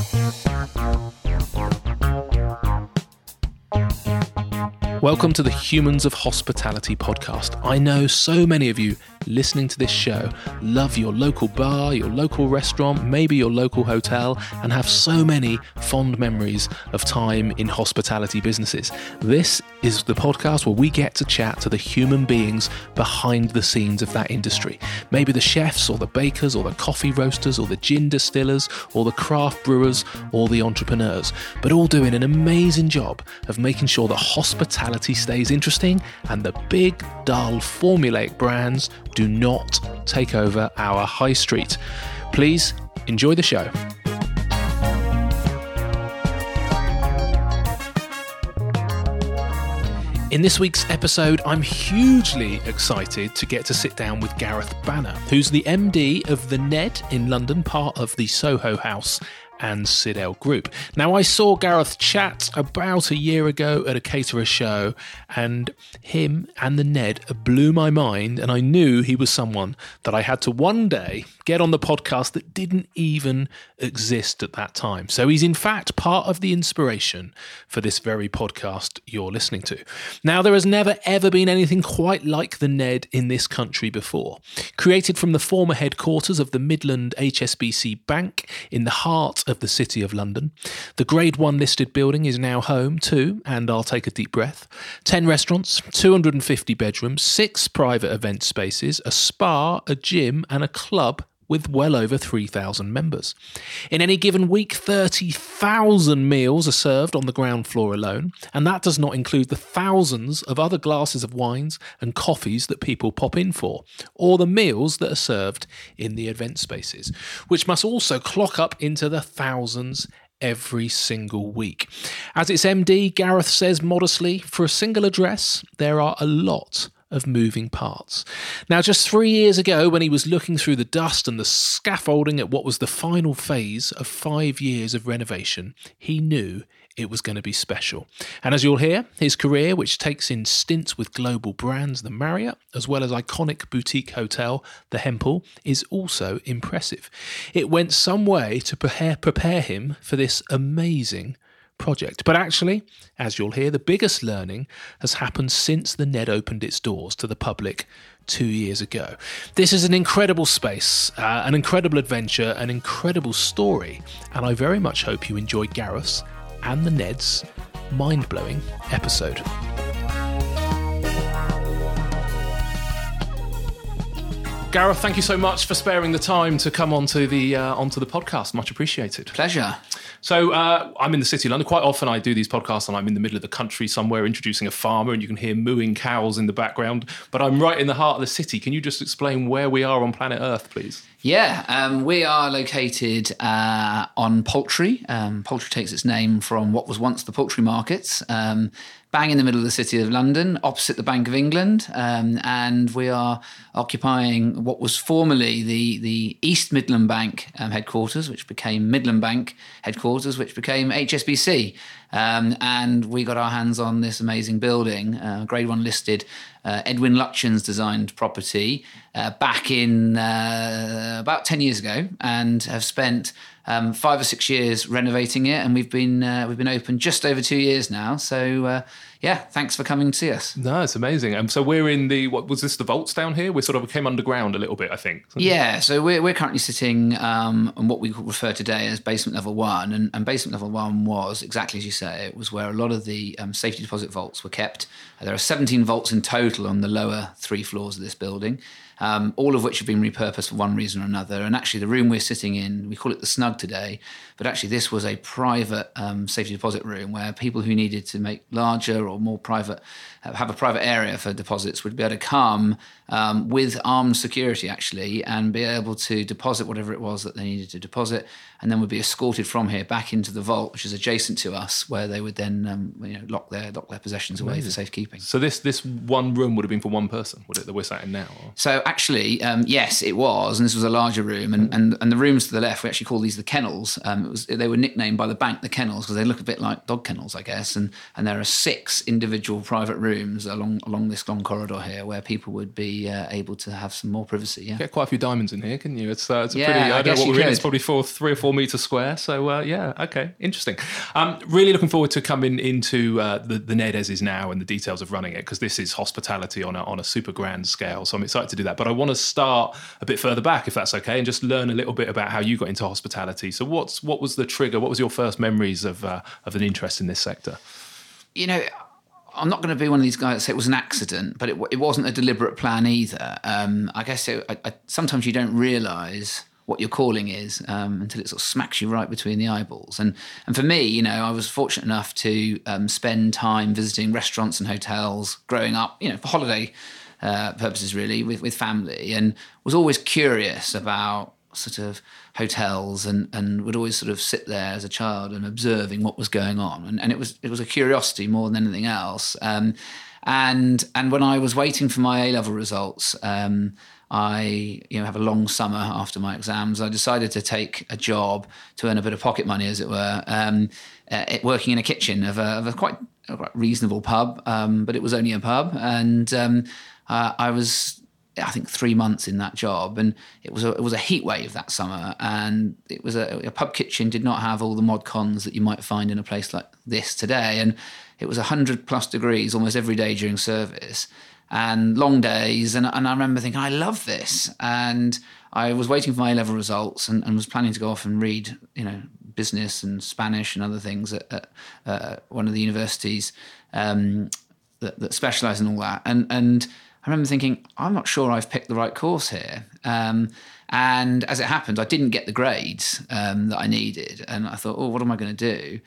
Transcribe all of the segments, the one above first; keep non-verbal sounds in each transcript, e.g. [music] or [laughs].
Thank you. Welcome to the Humans of Hospitality podcast. I know so many of you listening to this show love your local bar, your local restaurant, maybe your local hotel, and have so many fond memories of time in hospitality businesses. This is the podcast where we get to chat to the human beings behind the scenes of that industry. Maybe the chefs, or the bakers, or the coffee roasters, or the gin distillers, or the craft brewers, or the entrepreneurs, but all doing an amazing job of making sure that hospitality stays interesting and the big, dull, formulaic brands do not take over our high street. Please enjoy the show. In this week's episode, I'm hugely excited to get to sit down with Gareth Banner, who's the MD of the Ned in London, part of the Soho House and Sydell Group. Now, I saw Gareth chat about a year ago at a caterer show, and him and the Ned blew my mind, and I knew he was someone that I had to one day get on the podcast that didn't even exist at that time. So he's in fact part of the inspiration for this very podcast you're listening to. Now, there has never ever been anything quite like the Ned in this country before. Created from the former headquarters of the Midland HSBC Bank in the heart of the City of London. The Grade 1 listed building is now home to, and I'll take a deep breath, 10 restaurants, 250 bedrooms, 6 private event spaces, a spa, a gym, and a club with well over 3,000 members. In any given week, 30,000 meals are served on the ground floor alone, and that does not include the thousands of other glasses of wines and coffees that people pop in for, or the meals that are served in the event spaces, which must also clock up into the thousands every single week. As its MD, Gareth says modestly, for a single address, there are a lot of moving parts. Now, just three years ago, when he was looking through the dust and the scaffolding at what was the final phase of five years of renovation, he knew it was going to be special. And as you'll hear, his career, which takes in stints with global brands, the Marriott, as well as iconic boutique hotel, the Hempel, is also impressive. It went some way to prepare, prepare him for this amazing project. But actually, as you'll hear, the biggest learning has happened since the Ned opened its doors to the public two years ago. This is an incredible space, uh, an incredible adventure, an incredible story, and I very much hope you enjoyed Gareth's and the Ned's mind blowing episode. Gareth, thank you so much for sparing the time to come onto the uh, onto the podcast. Much appreciated. Pleasure. So uh, I'm in the city of London. Quite often I do these podcasts and I'm in the middle of the country somewhere introducing a farmer and you can hear mooing cows in the background. But I'm right in the heart of the city. Can you just explain where we are on planet Earth, please? Yeah, um, we are located uh, on Poultry. Um, Poultry takes its name from what was once the poultry markets. Um, bang in the middle of the city of London, opposite the Bank of England, um, and we are occupying what was formerly the the East Midland Bank um, headquarters, which became Midland Bank headquarters, which became HSBC. Um, and we got our hands on this amazing building, uh, Grade One listed, uh, Edwin Lutyens designed property uh, back in uh, about ten years ago, and have spent um, five or six years renovating it, and we've been uh, we've been open just over two years now. So uh, yeah, thanks for coming to see us. No, it's amazing. Um, so we're in the what was this the vaults down here? We sort of came underground a little bit, I think. Yeah, so we're we're currently sitting um, on what we refer today as basement level one, and, and basement level one was exactly as you say. It was where a lot of the um, safety deposit vaults were kept. There are 17 vaults in total on the lower three floors of this building um, all of which have been repurposed for one reason or another. And actually, the room we're sitting in, we call it the snug today, but actually, this was a private um, safety deposit room where people who needed to make larger or more private, uh, have a private area for deposits would be able to come um, with armed security actually and be able to deposit whatever it was that they needed to deposit and then would be escorted from here back into the vault, which is adjacent to us, where they would then um, you know, lock their lock their possessions away Amazing. for safekeeping. So this this one room would have been for one person, would it? That we're sat in now. Or? So actually, um, yes, it was, and this was a larger room, and, and and the rooms to the left, we actually call these the kennels. Um, it was they were nicknamed by the bank the kennels because they look a bit like dog kennels, I guess. And and there are six individual private rooms along along this long corridor here where people would be uh, able to have some more privacy. Yeah, get quite a few diamonds in here, can you? It's uh, it's a Yeah, pretty. I I, don't know what we're in. It's probably four, three or four meters square. So uh, yeah, okay, interesting. Um, really looking forward to coming into uh, the the is now and the details of running it because this is hospitality on a on a super grand scale. So I'm excited to do that. But I want to start a bit further back, if that's okay, and just learn a little bit about how you got into hospitality. So what's what was the trigger? What was your first memories of uh, of an interest in this sector? you know, I'm not going to be one of these guys that say it was an accident, but it, it wasn't a deliberate plan either. Um, I guess it, I, I, sometimes you don't realise what your calling is um, until it sort of smacks you right between the eyeballs. And and for me, you know, I was fortunate enough to um, spend time visiting restaurants and hotels growing up, you know, for holiday uh, purposes really with, with family, and was always curious about sort of hotels and, and would always sort of sit there as a child and observing what was going on. And, and it was it was a curiosity more than anything else. Um, and and when I was waiting for my A level results, um, I you know have a long summer after my exams. I decided to take a job to earn a bit of pocket money, as it were, um, uh, working in a kitchen of a, of a quite, reasonable pub, um, but it was only a pub, and um, uh, I was I think three months in that job, and it was a, it was a heat wave that summer, and it was a, a pub kitchen did not have all the mod cons that you might find in a place like this today, and it was hundred plus degrees almost every day during service, and long days, and and I remember thinking I love this, and I was waiting for my level results, and, and was planning to go off and read you know business and Spanish and other things at, at uh, one of the universities. Um, that, that specialise in all that. And and I remember thinking, I'm not sure I've picked the right course here. Um, and as it happened, I didn't get the grades um, that I needed, and I thought, oh, what am I going to do?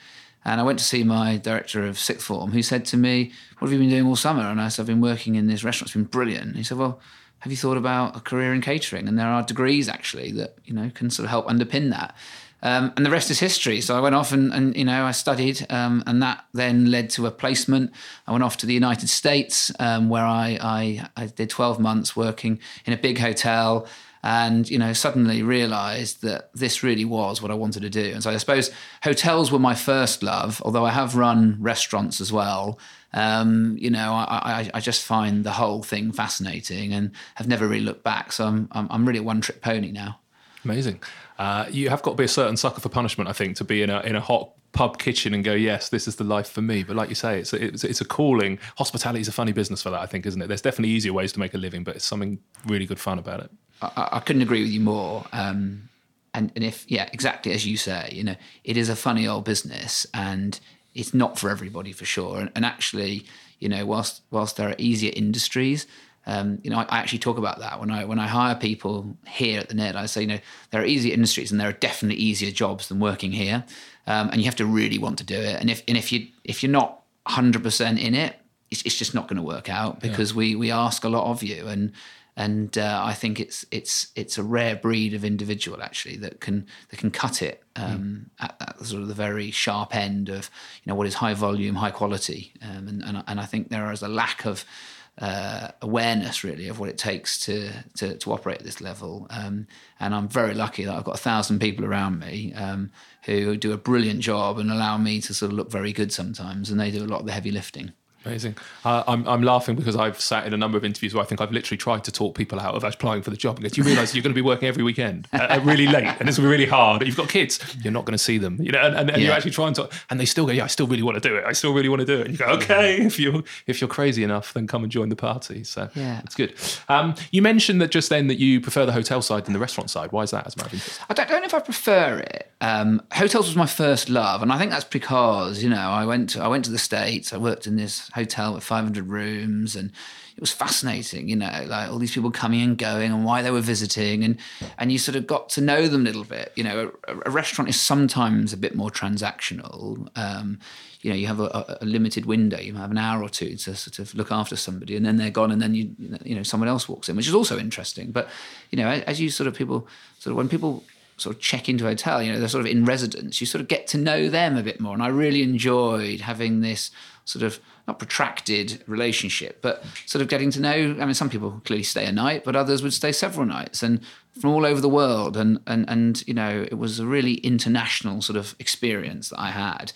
And I went to see my director of sixth form, who said to me, "What have you been doing all summer?" And I said, "I've been working in this restaurant. It's been brilliant." he said, "Well." Have you thought about a career in catering? And there are degrees actually that you know can sort of help underpin that. Um, and the rest is history. So I went off and, and you know I studied, um, and that then led to a placement. I went off to the United States, um, where I, I I did twelve months working in a big hotel, and you know suddenly realised that this really was what I wanted to do. And so I suppose hotels were my first love, although I have run restaurants as well. Um, you know, I, I, I just find the whole thing fascinating, and have never really looked back. So I'm I'm, I'm really a one trick pony now. Amazing. Uh, you have got to be a certain sucker for punishment, I think, to be in a in a hot pub kitchen and go, yes, this is the life for me. But like you say, it's a, it's, it's a calling. Hospitality is a funny business for that, I think, isn't it? There's definitely easier ways to make a living, but it's something really good fun about it. I, I couldn't agree with you more. Um, and, and if, yeah, exactly as you say, you know, it is a funny old business and it's not for everybody for sure. And, and actually, you know, whilst, whilst there are easier industries, um, you know, I, I actually talk about that when I when I hire people here at the Ned. I say, you know, there are easier industries and there are definitely easier jobs than working here, um, and you have to really want to do it. And if and if you if you're not hundred percent in it, it's, it's just not going to work out because we we ask a lot of you and and uh, I think it's it's it's a rare breed of individual actually that can that can cut it um, at, at the sort of the very sharp end of you know what is high volume, high quality, um, and, and and I think there is a lack of uh, awareness really of what it takes to to, to operate at this level. Um, and I'm very lucky that I've got a thousand people around me um, who do a brilliant job and allow me to sort of look very good sometimes, and they do a lot of the heavy lifting. Amazing. Uh, I'm, I'm laughing because I've sat in a number of interviews where I think I've literally tried to talk people out of applying for the job and go, do you realise you're going to be working every weekend uh, uh, really late and it's really hard. You've got kids, you're not going to see them, you know, and, and, and you're Yeah. actually trying to, and they still go, yeah, I still really want to do it. I still really want to do it. And you go, okay, if you if you're crazy enough, then come and join the party. So Yeah. it's good. Um, you mentioned that just then that you prefer the hotel side than the restaurant side. Why is that? As? I don't, don't know if I prefer it. Um, hotels was my first love, and I think that's because you know I went to, I went to the states. I worked in this hotel with 500 rooms, and it was fascinating. You know, like all these people coming and going, and why they were visiting, and and you sort of got to know them a little bit. You know, a, a restaurant is sometimes a bit more transactional. Um, you know, you have a, a, limited window. You have an hour or two to sort of look after somebody, and then they're gone, and then you you know someone else walks in, which is also interesting. But you know, as you sort of people sort of when people sort of check into a hotel, you know, they're sort of in residence. You sort of get to know them a bit more, and I really enjoyed having this sort of not protracted relationship, but sort of getting to know. I mean, some people clearly stay a night, but others would stay several nights, and from all over the world, and and and you know, it was a really international sort of experience that I had.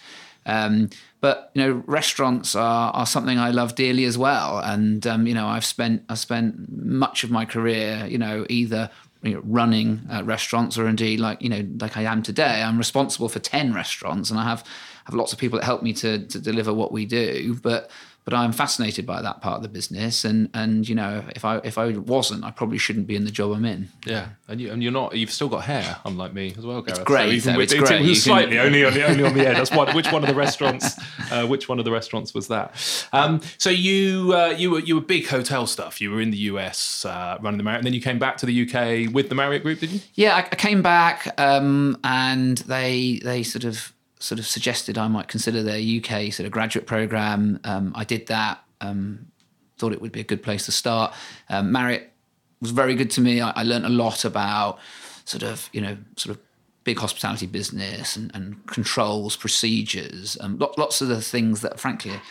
Um, but you know, restaurants are, are something I love dearly as well, and um, you know, I've spent I've spent much of my career, you know, either you know, running uh, restaurants or indeed like you know like I am today I'm responsible for 10 restaurants and I have have lots of people that help me to to deliver what we do but but I'm fascinated by that part of the business, and and you know, if I if I wasn't, I probably shouldn't be in the job I'm in. Yeah, and you and you're not. You've still got hair, unlike me as well, Gareth. It's great. So even though, with it's great. slightly only on the only on the head. That's what. Which one of the restaurants? [laughs] Uh, which one of the restaurants was that? Um, so you uh, you were you were big hotel stuff. You were in the US uh, running the Marriott, and then you came back to the UK with the Marriott Group, did you? Yeah, I, I came back, um, and they they sort of sort of suggested I might consider their UK sort of graduate program. Um, I did that. Um, thought it would be a good place to start. Um, Marriott was very good to me. I, I learned a lot about sort of you know sort of big hospitality business and, and controls, procedures, um, lots of the things that frankly are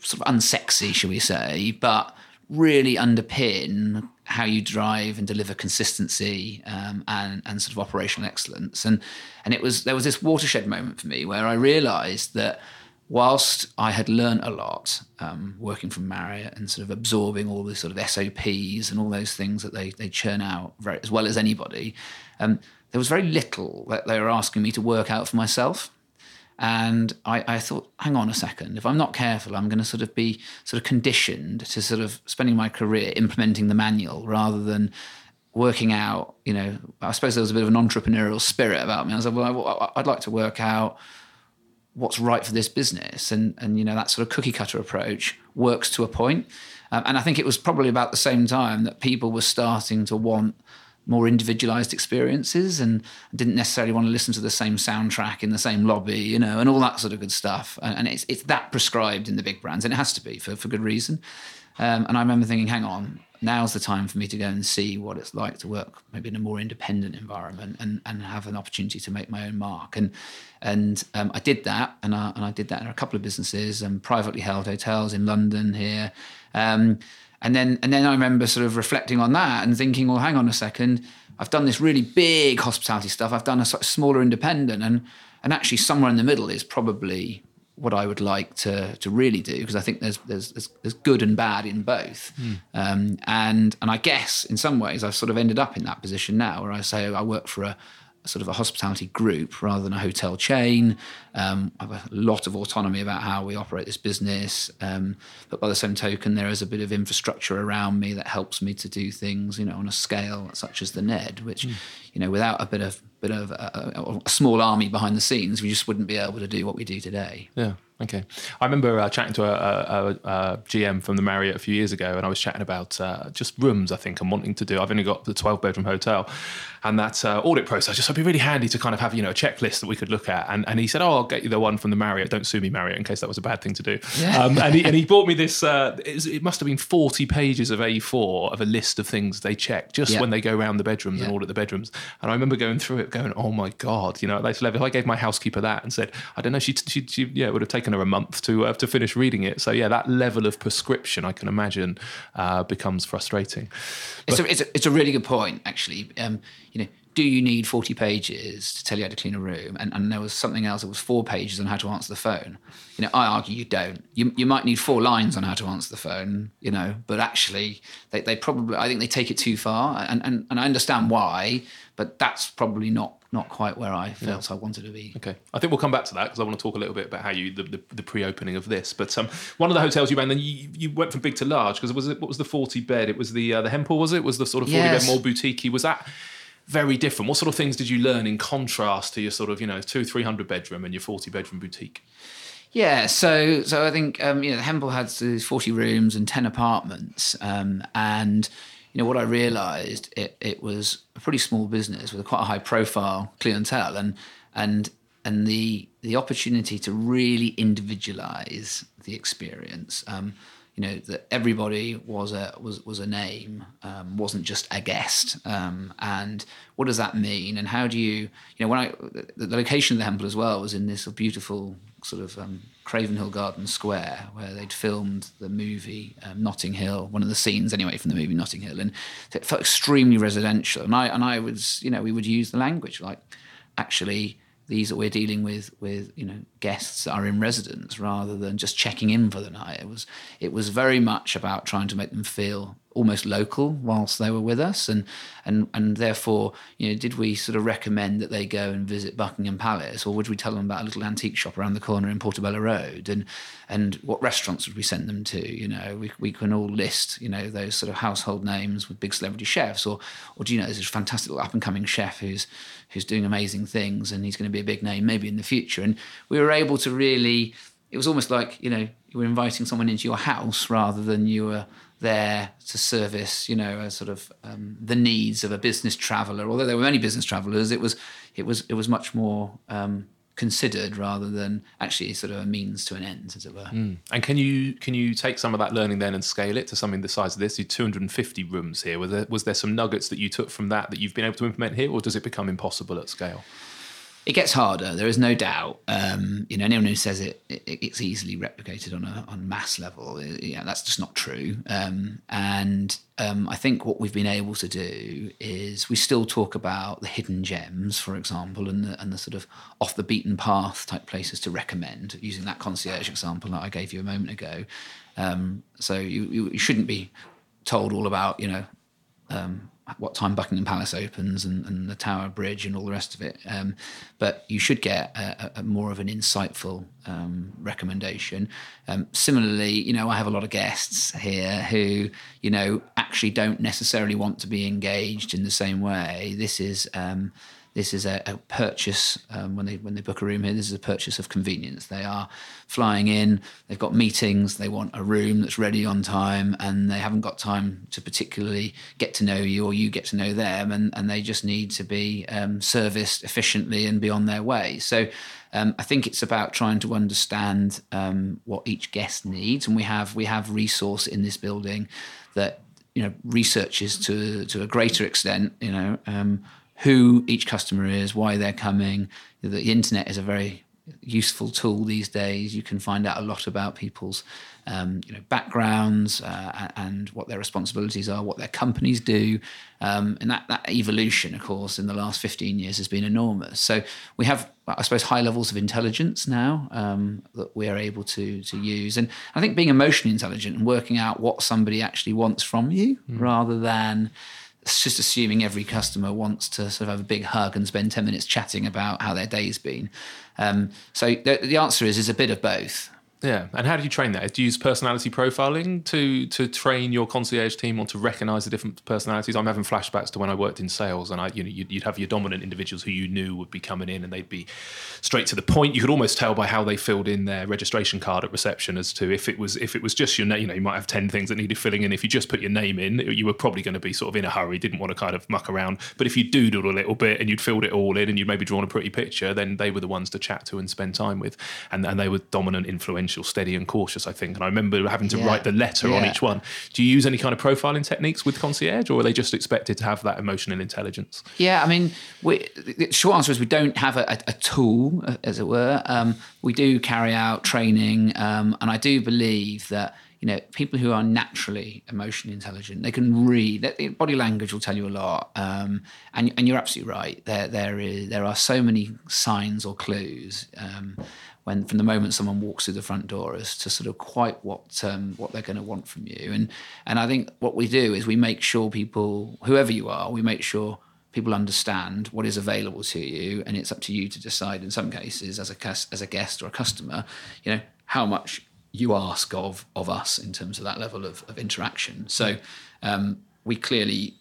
sort of unsexy, shall we say, but really underpin how you drive and deliver consistency um, and and sort of operational excellence. And and it was there was this watershed moment for me where I realised that whilst I had learned a lot um, working from Marriott and sort of absorbing all the sort of SOPs and all those things that they they churn out very, as well as anybody, um, there was very little that they were asking me to work out for myself. And I, I, thought, hang on a second, if I'm not careful, I'm going to sort of be sort of conditioned to sort of spending my career implementing the manual rather than working out, you know, I suppose there was a bit of an entrepreneurial spirit about me. I was like, well, I'd like to work out what's right for this business. And, and you know, that sort of cookie cutter approach works to a point. Um, and I think it was probably about the same time that people were starting to want more individualized experiences and didn't necessarily want to listen to the same soundtrack in the same lobby, you know, and all that sort of good stuff. And, it's, it's that prescribed in the big brands, and it has to be for, for good reason. Um, and I remember thinking, hang on, now's the time for me to go and see what it's like to work maybe in a more independent environment and, and have an opportunity to make my own mark. And and um, I did that, and I, and I did that in a couple of businesses and um, privately held hotels in London here. Um, and then and then I remember sort of reflecting on that and thinking, well, hang on a second, I've done this really big hospitality stuff. I've done a smaller independent, and and actually somewhere in the middle is probably what I would like to to really do because I think there's there's there's, good and bad in both, mm. um, and and I guess in some ways I've sort of ended up in that position now where I say I work for a sort of a hospitality group rather than a hotel chain. Um, I have a lot of autonomy about how we operate this business, um, but by the same token, there is a bit of infrastructure around me that helps me to do things, you know, on a scale such as the Ned, which, mm. you know, without a bit of bit of a, a, small army behind the scenes, we just wouldn't be able to do what we do today. Yeah. Okay. I remember uh, chatting to a, a, a, GM from the Marriott a few years ago, and I was chatting about uh, just rooms, I think, I'm wanting to do. I've only got the 12 bedroom hotel, and that uh, audit process just would be really handy to kind of have, you know, a checklist that we could look at. And, and he said, Oh, I'll get you the one from the Marriott. Don't sue me, Marriott, in case that was a bad thing to do. Yeah. Um, and, he, and he [laughs] bought me this, uh, it, was, it, must have been 40 pages of A4 of a list of things they check just yeah. when they go around the bedrooms yeah. and audit the bedrooms. And I remember going through it going, Oh my God, you know, at this level, if I gave my housekeeper that and said, I don't know, she, she, she yeah, it would have taken her a month to uh, to finish reading it. So yeah, that level of prescription, I can imagine, uh, becomes frustrating. But, it's, a, it's, a, it's a really good point, actually. Um, you know, do you need 40 pages to tell you how to clean a room? And, and there was something else that was four pages on how to answer the phone. You know, I argue you don't. You, you might need four lines on how to answer the phone, you know, but actually they, they probably, I think they take it too far. And, and, and I understand why, but that's probably not not quite where I felt yeah. I wanted to be. Okay, I think we'll come back to that because I want to talk a little bit about how you the, the, the pre-opening of this. But um, one of the hotels you ran, then you, you went from big to large because was it what was the forty bed? It was the uh, the Hempel, was it? Was the sort of forty yes. bed more boutiquey? Was that? Very different. What sort of things did you learn in contrast to your sort of you know two three hundred bedroom and your forty bedroom boutique? Yeah, so so I think um, you know Hempel had forty rooms and ten apartments, um, and you know what I realised it it was a pretty small business with a quite a high profile clientele and and and the the opportunity to really individualize the experience. Um, you know that everybody was a was was a name, um, wasn't just a guest. Um, and what does that mean? And how do you you know when I the, the location of the Hempel as well was in this beautiful sort of um, Cravenhill Garden Square where they'd filmed the movie um, Notting Hill, one of the scenes anyway from the movie Notting Hill, and it felt extremely residential. And I and I was you know we would use the language like actually these that we're dealing with with you know guests are in residence rather than just checking in for the night. It was it was very much about trying to make them feel almost local whilst they were with us, and and and therefore, you know, did we sort of recommend that they go and visit Buckingham Palace, or would we tell them about a little antique shop around the corner in Portobello Road, and and what restaurants would we send them to? You know, we we can all list you know those sort of household names with big celebrity chefs, or or do you know there's a fantastic up and coming chef who's who's doing amazing things, and he's going to be a big name maybe in the future, and we were able to really. It was almost like you know you were inviting someone into your house rather than you were there to service, you know, a sort of um, the needs of a business traveller. Although there were many business travellers, it was it was it was much more um, considered rather than actually sort of a means to an end, as it were. Mm. And can you can you take some of that learning then and scale it to something the size of this? You 250 rooms here. Was there was there some nuggets that you took from that that you've been able to implement here, or does it become impossible at scale? It gets harder. There is no doubt. Um, you know, anyone who says it, it, it's easily replicated on a on mass level, yeah, that's just not true. Um, and um, I think what we've been able to do is we still talk about the hidden gems, for example, and the, and the sort of off the beaten path type places to recommend. Using that concierge example that I gave you a moment ago. Um, so you, you shouldn't be told all about you know um, what time Buckingham Palace opens and, and, the Tower Bridge and all the rest of it. Um, but you should get a, a more of an insightful um, recommendation. Um, similarly, you know, I have a lot of guests here who, you know, actually don't necessarily want to be engaged in the same way. This is um, this is a, a purchase um, when they when they book a room here. This is a purchase of convenience. They are flying in. They've got meetings. They want a room that's ready on time, and they haven't got time to particularly get to know you or you get to know them, and and they just need to be um, serviced efficiently and be on their way. So. Um, I think it's about trying to understand um, what each guest needs, and we have we have resource in this building that you know researches to to a greater extent. You know um, who each customer is, why they're coming. The internet is a very useful tool these days. You can find out a lot about people's um, you know, backgrounds uh, and what their responsibilities are, what their companies do. Um, and that, that evolution, of course, in the last 15 years has been enormous. So we have, I suppose, high levels of intelligence now um, that we are able to, to use. And I think being emotionally intelligent and working out what somebody actually wants from you mm. rather than it's just assuming every customer wants to sort of have a big hug and spend 10 minutes chatting about how their day's been. Um, so the, the, answer is is a bit of both. Yeah, and how do you train that? Do you use personality profiling to to train your concierge team or to recognise the different personalities? I'm having flashbacks to when I worked in sales, and I, you know, you'd, you'd, have your dominant individuals who you knew would be coming in, and they'd be straight to the point. You could almost tell by how they filled in their registration card at reception as to if it was if it was just your name. You know, you might have ten things that needed filling in. If you just put your name in, you were probably going to be sort of in a hurry, didn't want to kind of muck around. But if you doodled a little bit and you'd filled it all in, and you'd maybe drawn a pretty picture, then they were the ones to chat to and spend time with, and and they were dominant, influential, steady, and cautious I think. And I remember having to yeah. write the letter yeah. on each one. Do you use any kind of profiling techniques with concierge, or are they just expected to have that emotional intelligence? Yeah, I mean, we, the short answer is we don't have a, a tool, as it were. Um, we do carry out training, um, and I do believe that you know, people who are naturally emotionally intelligent, they can read. Body language will tell you a lot, um, and and you're absolutely right. There there is there are so many signs or clues. Um, when from the moment someone walks through the front door as to sort of quite what um, what they're going to want from you. And and I think what we do is we make sure people, whoever you are, we make sure people understand what is available to you, and it's up to you to decide. In some cases, as a as a guest or a customer, you know how much you ask of of us in terms of that level of, of interaction. So um, we clearly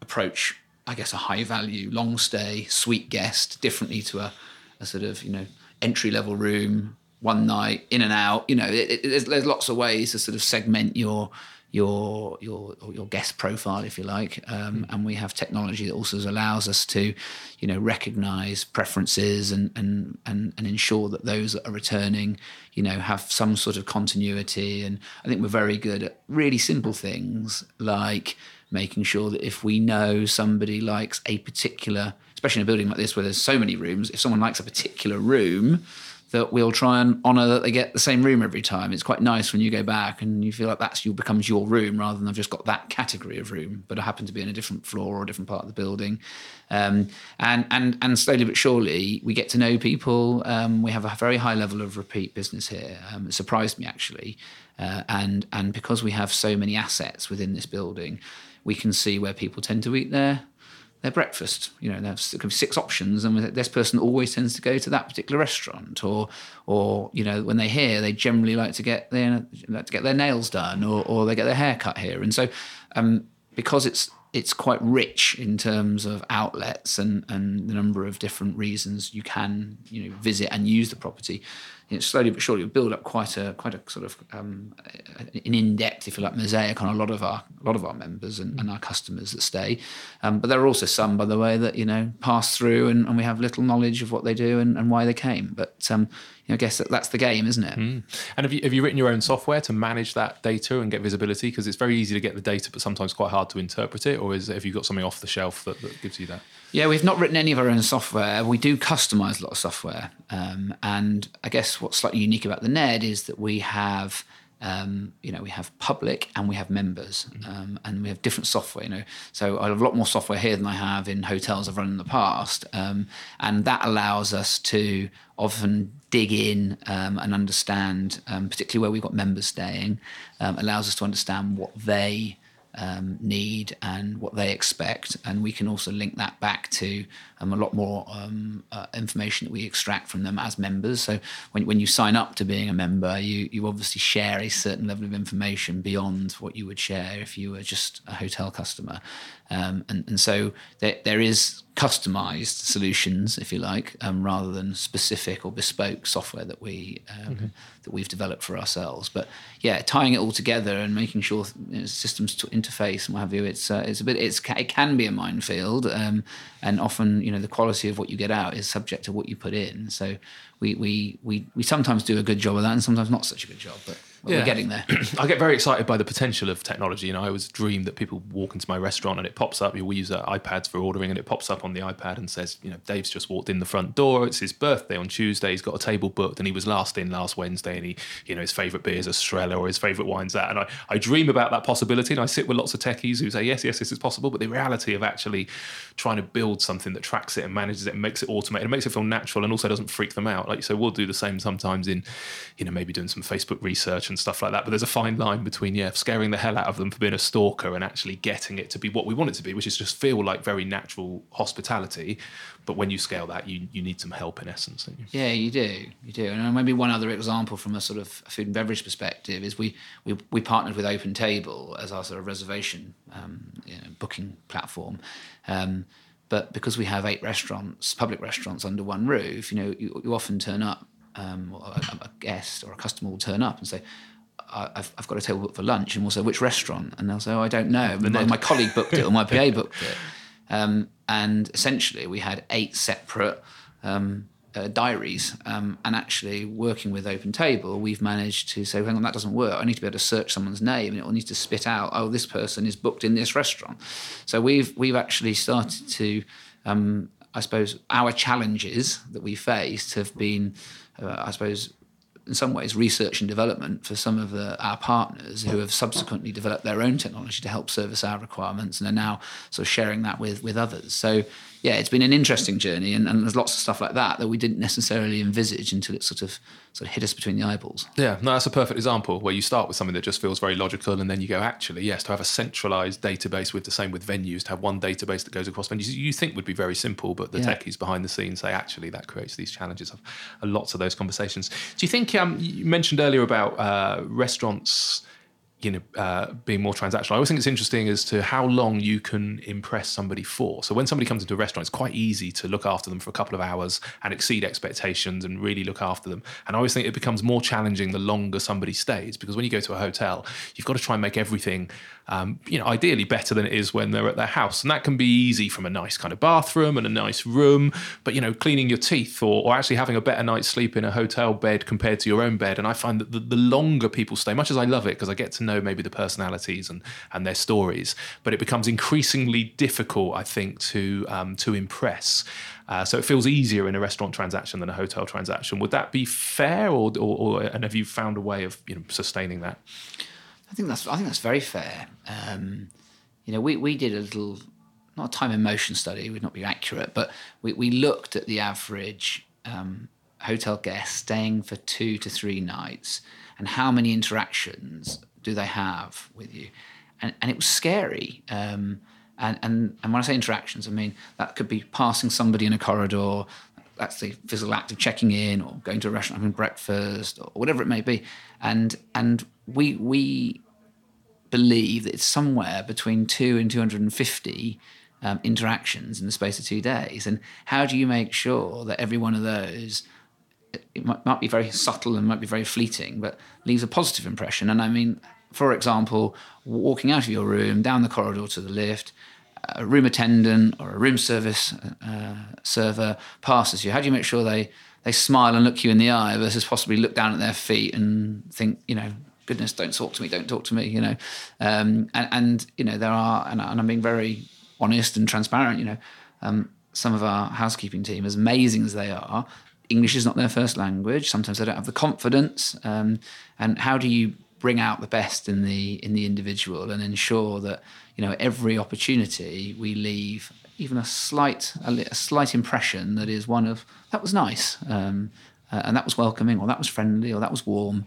approach, I guess, a high value, long stay, suite guest differently to a, a sort of you know entry level room, one night, in and out. You know, it, it, there's, there's lots of ways to sort of segment your your your your guest profile, if you like, um, mm. and we have technology that also allows us to, you know, recognise preferences and, and and and ensure that those that are returning, you know, have some sort of continuity. And I think we're very good at really simple things like making sure that if we know somebody likes a particular, especially in a building like this where there's so many rooms, if someone likes a particular room that we'll try and honour that they get the same room every time. It's quite nice when you go back and you feel like that's your becomes your room rather than I've just got that category of room, but I happen to be in a different floor or a different part of the building. Um, and and and slowly but surely we get to know people. Um, we have a very high level of repeat business here. Um, it surprised me actually, uh, and and because we have so many assets within this building, we can see where people tend to eat there their breakfast. You know, there's six options, and this person always tends to go to that particular restaurant. Or, or you know, when they're here, they generally like to get their like to get their nails done, or, or they get their hair cut here. And so, um, because it's it's quite rich in terms of outlets and and the number of different reasons you can you know visit and use the property you know, slowly but surely we build up quite a quite a sort of um, an in-depth, if you like, mosaic on a lot of our a lot of our members and, and our customers that stay. Um, but there are also some, by the way, that you know pass through and, and we have little knowledge of what they do and, and why they came. But um, you know, I guess that, that's the game, isn't it? Mm. And have you have you written your own software to manage that data and get visibility? Because it's very easy to get the data, but sometimes quite hard to interpret it. Or is have you got something off the shelf that, that gives you that? Yeah, we've not written any of our own software. We do customize a lot of software. Um, and I guess what's slightly unique about the NED is that we have, um, you know, we have public and we have members, um, and we have different software. You know, so I have a lot more software here than I have in hotels I've run in the past, um, and that allows us to often dig in um, and understand, um, particularly where we've got members staying, allows us to understand what they um, need and what they expect. And we can also link that back to um, a lot more um, uh, information that we extract from them as members. So when, when you sign up to being a member, you, you obviously share a certain level of information beyond what you would share if you were just a hotel customer. Um, and, and so there, there is customized solutions, if you like, um, rather than specific or bespoke software that we um, okay. that we've developed for ourselves. But yeah, tying it all together and making sure you know, systems to interface and what have you, it's uh, it's a bit it's it can be a minefield, um, and often you know the quality of what you get out is subject to what you put in. So we we we we sometimes do a good job of that, and sometimes not such a good job, but yeah. we're getting there. [clears throat] I get very excited by the potential of technology. You know, I always dream that people walk into my restaurant and it pops up. We use uh, iPads for ordering, and it pops up on the iPad and says, you know, Dave's just walked in the front door. It's his birthday on Tuesday. He's got a table booked, and he was last in last Wednesday. And he, you know, his favourite beer is Estrella or his favourite wine's that. And I, I dream about that possibility. And I sit with lots of techies who say, yes, yes, this is possible. But the reality of actually trying to build something that tracks it and manages it and makes it automated, and makes it feel natural, and also doesn't freak them out. Like so, we'll do the same sometimes in, you know, maybe doing some Facebook research and stuff like that. But there's a fine line between yeah, scaring the hell out of them for being a stalker and actually getting it to be what we want it to be, which is just feel like very natural hospitality. But when you scale that, you you need some help in essence. You? Yeah, you do, you do. And maybe one other example from a sort of food and beverage perspective is we we, we partnered with Open Table as our sort of reservation um, you know, booking platform. Um, but because we have eight restaurants, public restaurants under one roof, you know, you, you often turn up, um, a, a, guest or a customer will turn up and say, I've, I've got a table booked for lunch, and we'll say, which restaurant? And they'll say, oh, I don't know. My, my colleague booked it or my [laughs] PA booked it. Um, and essentially, we had eight separate um, uh, diaries. Um, and actually, working with Open Table, we've managed to say, hang on, that doesn't work. I need to be able to search someone's name, and it will need to spit out, oh, this person is booked in this restaurant. So we've we've actually started to, um, I suppose, our challenges that we faced have been, uh, I suppose, in some ways research and development for some of the, our partners who have subsequently developed their own technology to help service our requirements and are now sort of sharing that with with others. So yeah, it's been an interesting journey, and, and, there's lots of stuff like that that we didn't necessarily envisage until it sort of sort of hit us between the eyeballs. Yeah, no, that's a perfect example where you start with something that just feels very logical, and then you go, actually, yes, to have a centralized database with the same with venues, to have one database that goes across venues, you think would be very simple, but the yeah. techies behind the scenes say, actually, that creates these challenges of lots of those conversations. Do you think um, you mentioned earlier about uh, restaurants? You know, uh, being more transactional. I always think it's interesting as to how long you can impress somebody for. So when somebody comes into a restaurant, it's quite easy to look after them for a couple of hours and exceed expectations and really look after them. And I always think it becomes more challenging the longer somebody stays because when you go to a hotel, you've got to try and make everything, um, you know, ideally better than it is when they're at their house. And that can be easy from a nice kind of bathroom and a nice room, but you know, cleaning your teeth or, or actually having a better night's sleep in a hotel bed compared to your own bed. And I find that the, the longer people stay, much as I love it because I get to know maybe the personalities and and their stories, but it becomes increasingly difficult, I think, to um, to impress. Uh, so it feels easier in a restaurant transaction than a hotel transaction. Would that be fair, or, or, or and have you found a way of you know sustaining that? I think that's I think that's very fair. Um, you know, we we did a little not a time and motion study would not be accurate, but we, we looked at the average um, hotel guest staying for two to three nights and how many interactions do they have with you? And, and it was scary. Um, and, and, and when I say interactions, I mean that could be passing somebody in a corridor, that's the physical act of checking in or going to a restaurant having breakfast or whatever it may be. And, and we, we believe that it's somewhere between two and 250 um, interactions in the space of two days. And how do you make sure that every one of those it might, might, be very subtle and might be very fleeting, but leaves a positive impression. And I mean, for example, walking out of your room, down the corridor to the lift, a room attendant or a room service uh, server passes you. How do you make sure they they smile and look you in the eye versus possibly look down at their feet and think, you know, goodness, don't talk to me, don't talk to me, you know? Um, and, and, you know, there are, and, and, I'm being very honest and transparent, you know, um, some of our housekeeping team, as amazing as they are, English is not their first language. Sometimes they don't have the confidence. Um, and how do you bring out the best in the in the individual and ensure that you know every opportunity we leave even a slight a, a slight impression that is one of that was nice um, uh, and that was welcoming or that was friendly or that was warm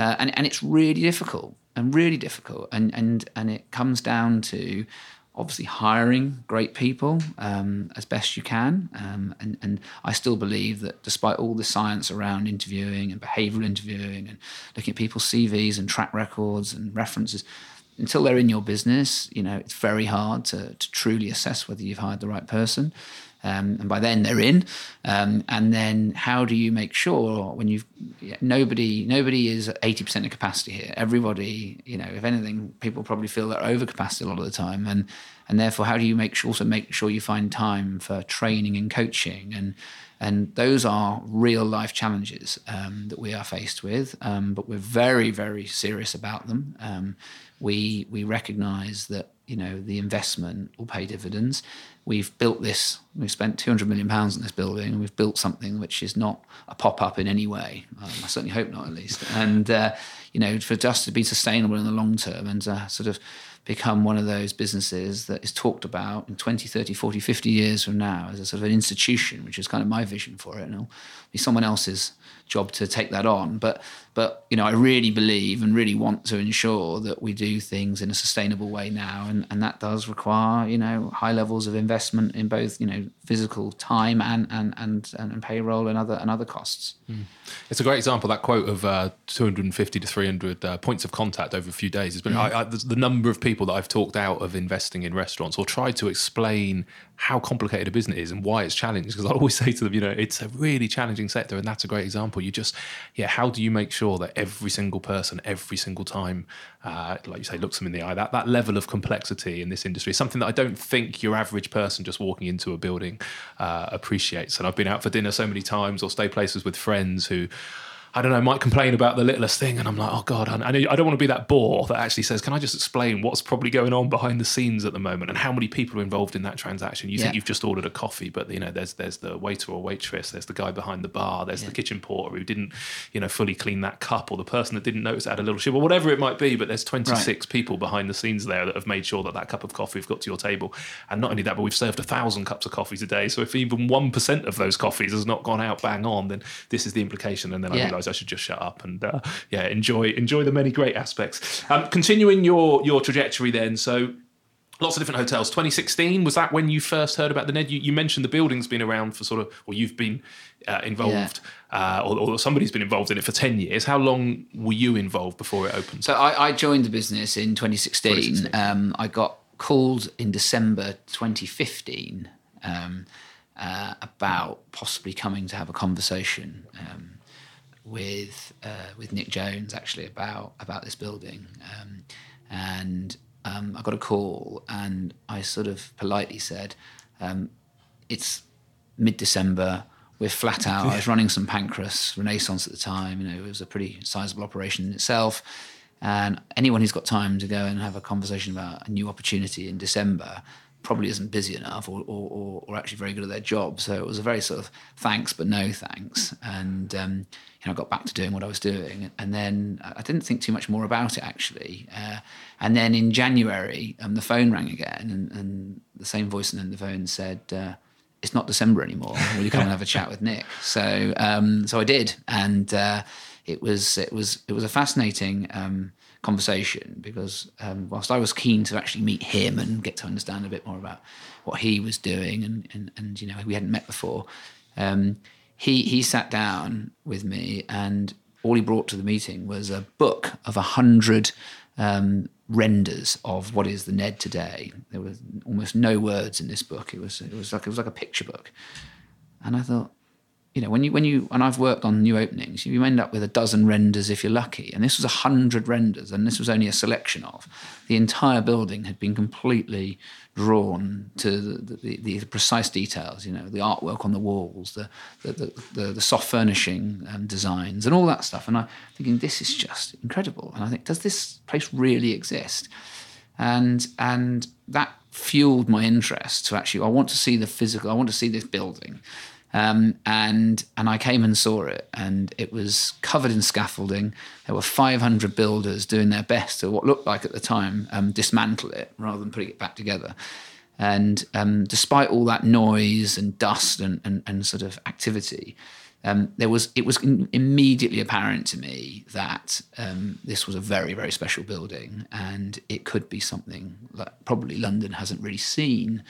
uh, and and it's really difficult and really difficult and and and it comes down to obviously hiring great people um, as best you can. Um, and, and I still believe that despite all the science around interviewing and behavioral interviewing and looking at people's CVs and track records and references, until they're in your business, you know, it's very hard to, to truly assess whether you've hired the right person. Um, and by then they're in. Um, and then how do you make sure when you've yeah, nobody nobody is eighty percent of capacity here. Everybody, you know, if anything, people probably feel they're over capacity a lot of the time, and and therefore how do you make sure, also make sure you find time for training and coaching and and those are real life challenges um, that we are faced with, um, but we're very, very serious about them. Um, we we recognise that you know the investment will pay dividends. We've built this. We've spent two hundred million pounds in this building, and we've built something which is not a pop up in any way. Um, I certainly hope not, at least. And uh, you know, for us to be sustainable in the long term and to sort of become one of those businesses that is talked about in 20, 30, 40, 50 years from now as a sort of an institution, which is kind of my vision for it. And it'll be someone else's job to take that on. But but you know, I really believe and really want to ensure that we do things in a sustainable way now, and and that does require you know high levels of investment in both you know physical time and and and, and payroll and other and other costs. Mm. It's a great example that quote of uh, 250 to 300 uh, points of contact over a few days. It's been mm. I, I, the number of people that I've talked out of investing in restaurants or tried to explain how complicated a business is and why it's challenging. Because I always [laughs] say to them, you know, it's a really challenging sector, and that's a great example. You just, yeah, how do you make sure that every single person, every single time, uh, like you say, looks them in the eye? That that level of complexity in this industry is something that I don't think your average person just walking into a building uh, appreciates. And I've been out for dinner so many times or stay places with friends who I don't know, might complain about the littlest thing, and I'm like, oh god, I, I don't want to be that bore that actually says, can I just explain what's probably going on behind the scenes at the moment, and how many people are involved in that transaction? You yeah. think you've just ordered a coffee, but you know, there's there's the waiter or waitress, there's the guy behind the bar, there's yeah. the kitchen porter who didn't, you know, fully clean that cup, or the person that didn't notice it had a little chip, or whatever it might be. But there's 26 right. people behind the scenes there that have made sure that that cup of coffee has got to your table, and not only that, but we've served a thousand cups of coffee today. So if even one percent of those coffees has not gone out bang on, then this is the implication. And then yeah. I I should just shut up and uh, yeah, enjoy enjoy the many great aspects. Um, continuing your your trajectory, then. So lots of different hotels. 2016 was that when you first heard about the Ned? You, you mentioned the building's been around for sort of, or you've been uh, involved, uh, or, or somebody's been involved in it for 10 years. How long were you involved before it opened? So I, I joined the business in 2016. 2016. Um, I got called in December 2015 um, uh, about possibly coming to have a conversation um, with uh, with Nick Jones actually about about this building, um, and um, I got a call and I sort of politely said, um, "It's mid December." We're flat out. I was [laughs] running St Pancras Renaissance at the time. You know, it was a pretty sizable operation in itself. And anyone who's got time to go and have a conversation about a new opportunity in December probably isn't busy enough or, or, or, actually very good at their job. So it was a very sort of thanks but no thanks. And um, you know, I got back to doing what I was doing. And then I didn't think too much more about it actually. Uh, and then in January, um, the phone rang again, and, and the same voice on the phone said. Uh, it's not December anymore. Will you come and have a chat with Nick? [laughs] So, um, so I did, and uh, it was it was it was a fascinating um, conversation because um, whilst I was keen to actually meet him and get to understand a bit more about what he was doing, and and, and you know we hadn't met before, um, he he sat down with me, and all he brought to the meeting was a book of a hundred um, renders of what is the Ned today. There was almost no words in this book. It was it was like it was like a picture book, and I thought, you know, when you when you and I've worked on new openings, you end up with a dozen renders if you're lucky, and this was a hundred renders, and this was only a selection of. The entire building had been completely drawn to the, the, the precise details, you know, the artwork on the walls, the the, the, the soft furnishing um, designs, and all that stuff. And I'm thinking, this is just incredible. And I think, does this place really exist? And and that fueled my interest to actually, I want to see the physical, I want to see this building. Um, and and I came and saw it, and it was covered in scaffolding. There were 500 builders doing their best to what looked like at the time um, dismantle it rather than putting it back together. And um, despite all that noise and dust and, and, and sort of activity, um, there was it was immediately apparent to me that um, this was a very very special building, and it could be something that probably London hasn't really seen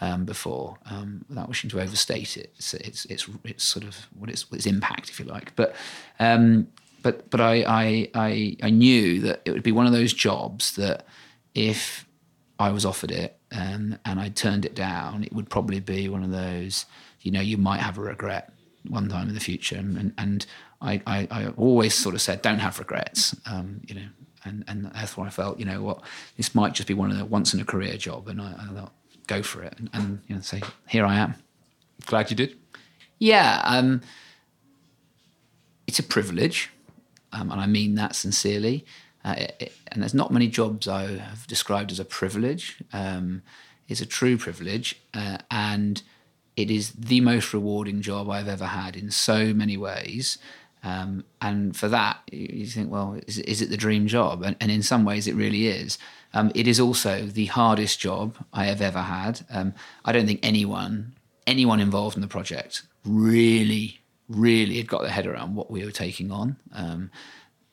um, before, um, without wishing to overstate it. It's, it's, it's, it's sort of what its, its impact, if you like. But, um, but, but I, I, I, I, knew that it would be one of those jobs that if I was offered it um, and I turned it down, it would probably be one of those, you know, you might have a regret one time in the future. And, and I, I, I always sort of said, don't have regrets, um, you know, and, and that's why I felt, you know what, this might just be one of the once in a career job. And I, I thought, go for it and, and you know, say, here I am. Glad you did. Yeah, um, it's a privilege, um, and I mean that sincerely. Uh, it, it, and there's not many jobs I have described as a privilege. Um, it's a true privilege, uh, and it is the most rewarding job I've ever had in so many ways. Um, and for that, you think, well, is, is, it the dream job? And, and in some ways, it really is. Um, it is also the hardest job I have ever had. Um, I don't think anyone, anyone involved in the project, really, really had got their head around what we were taking on. Um,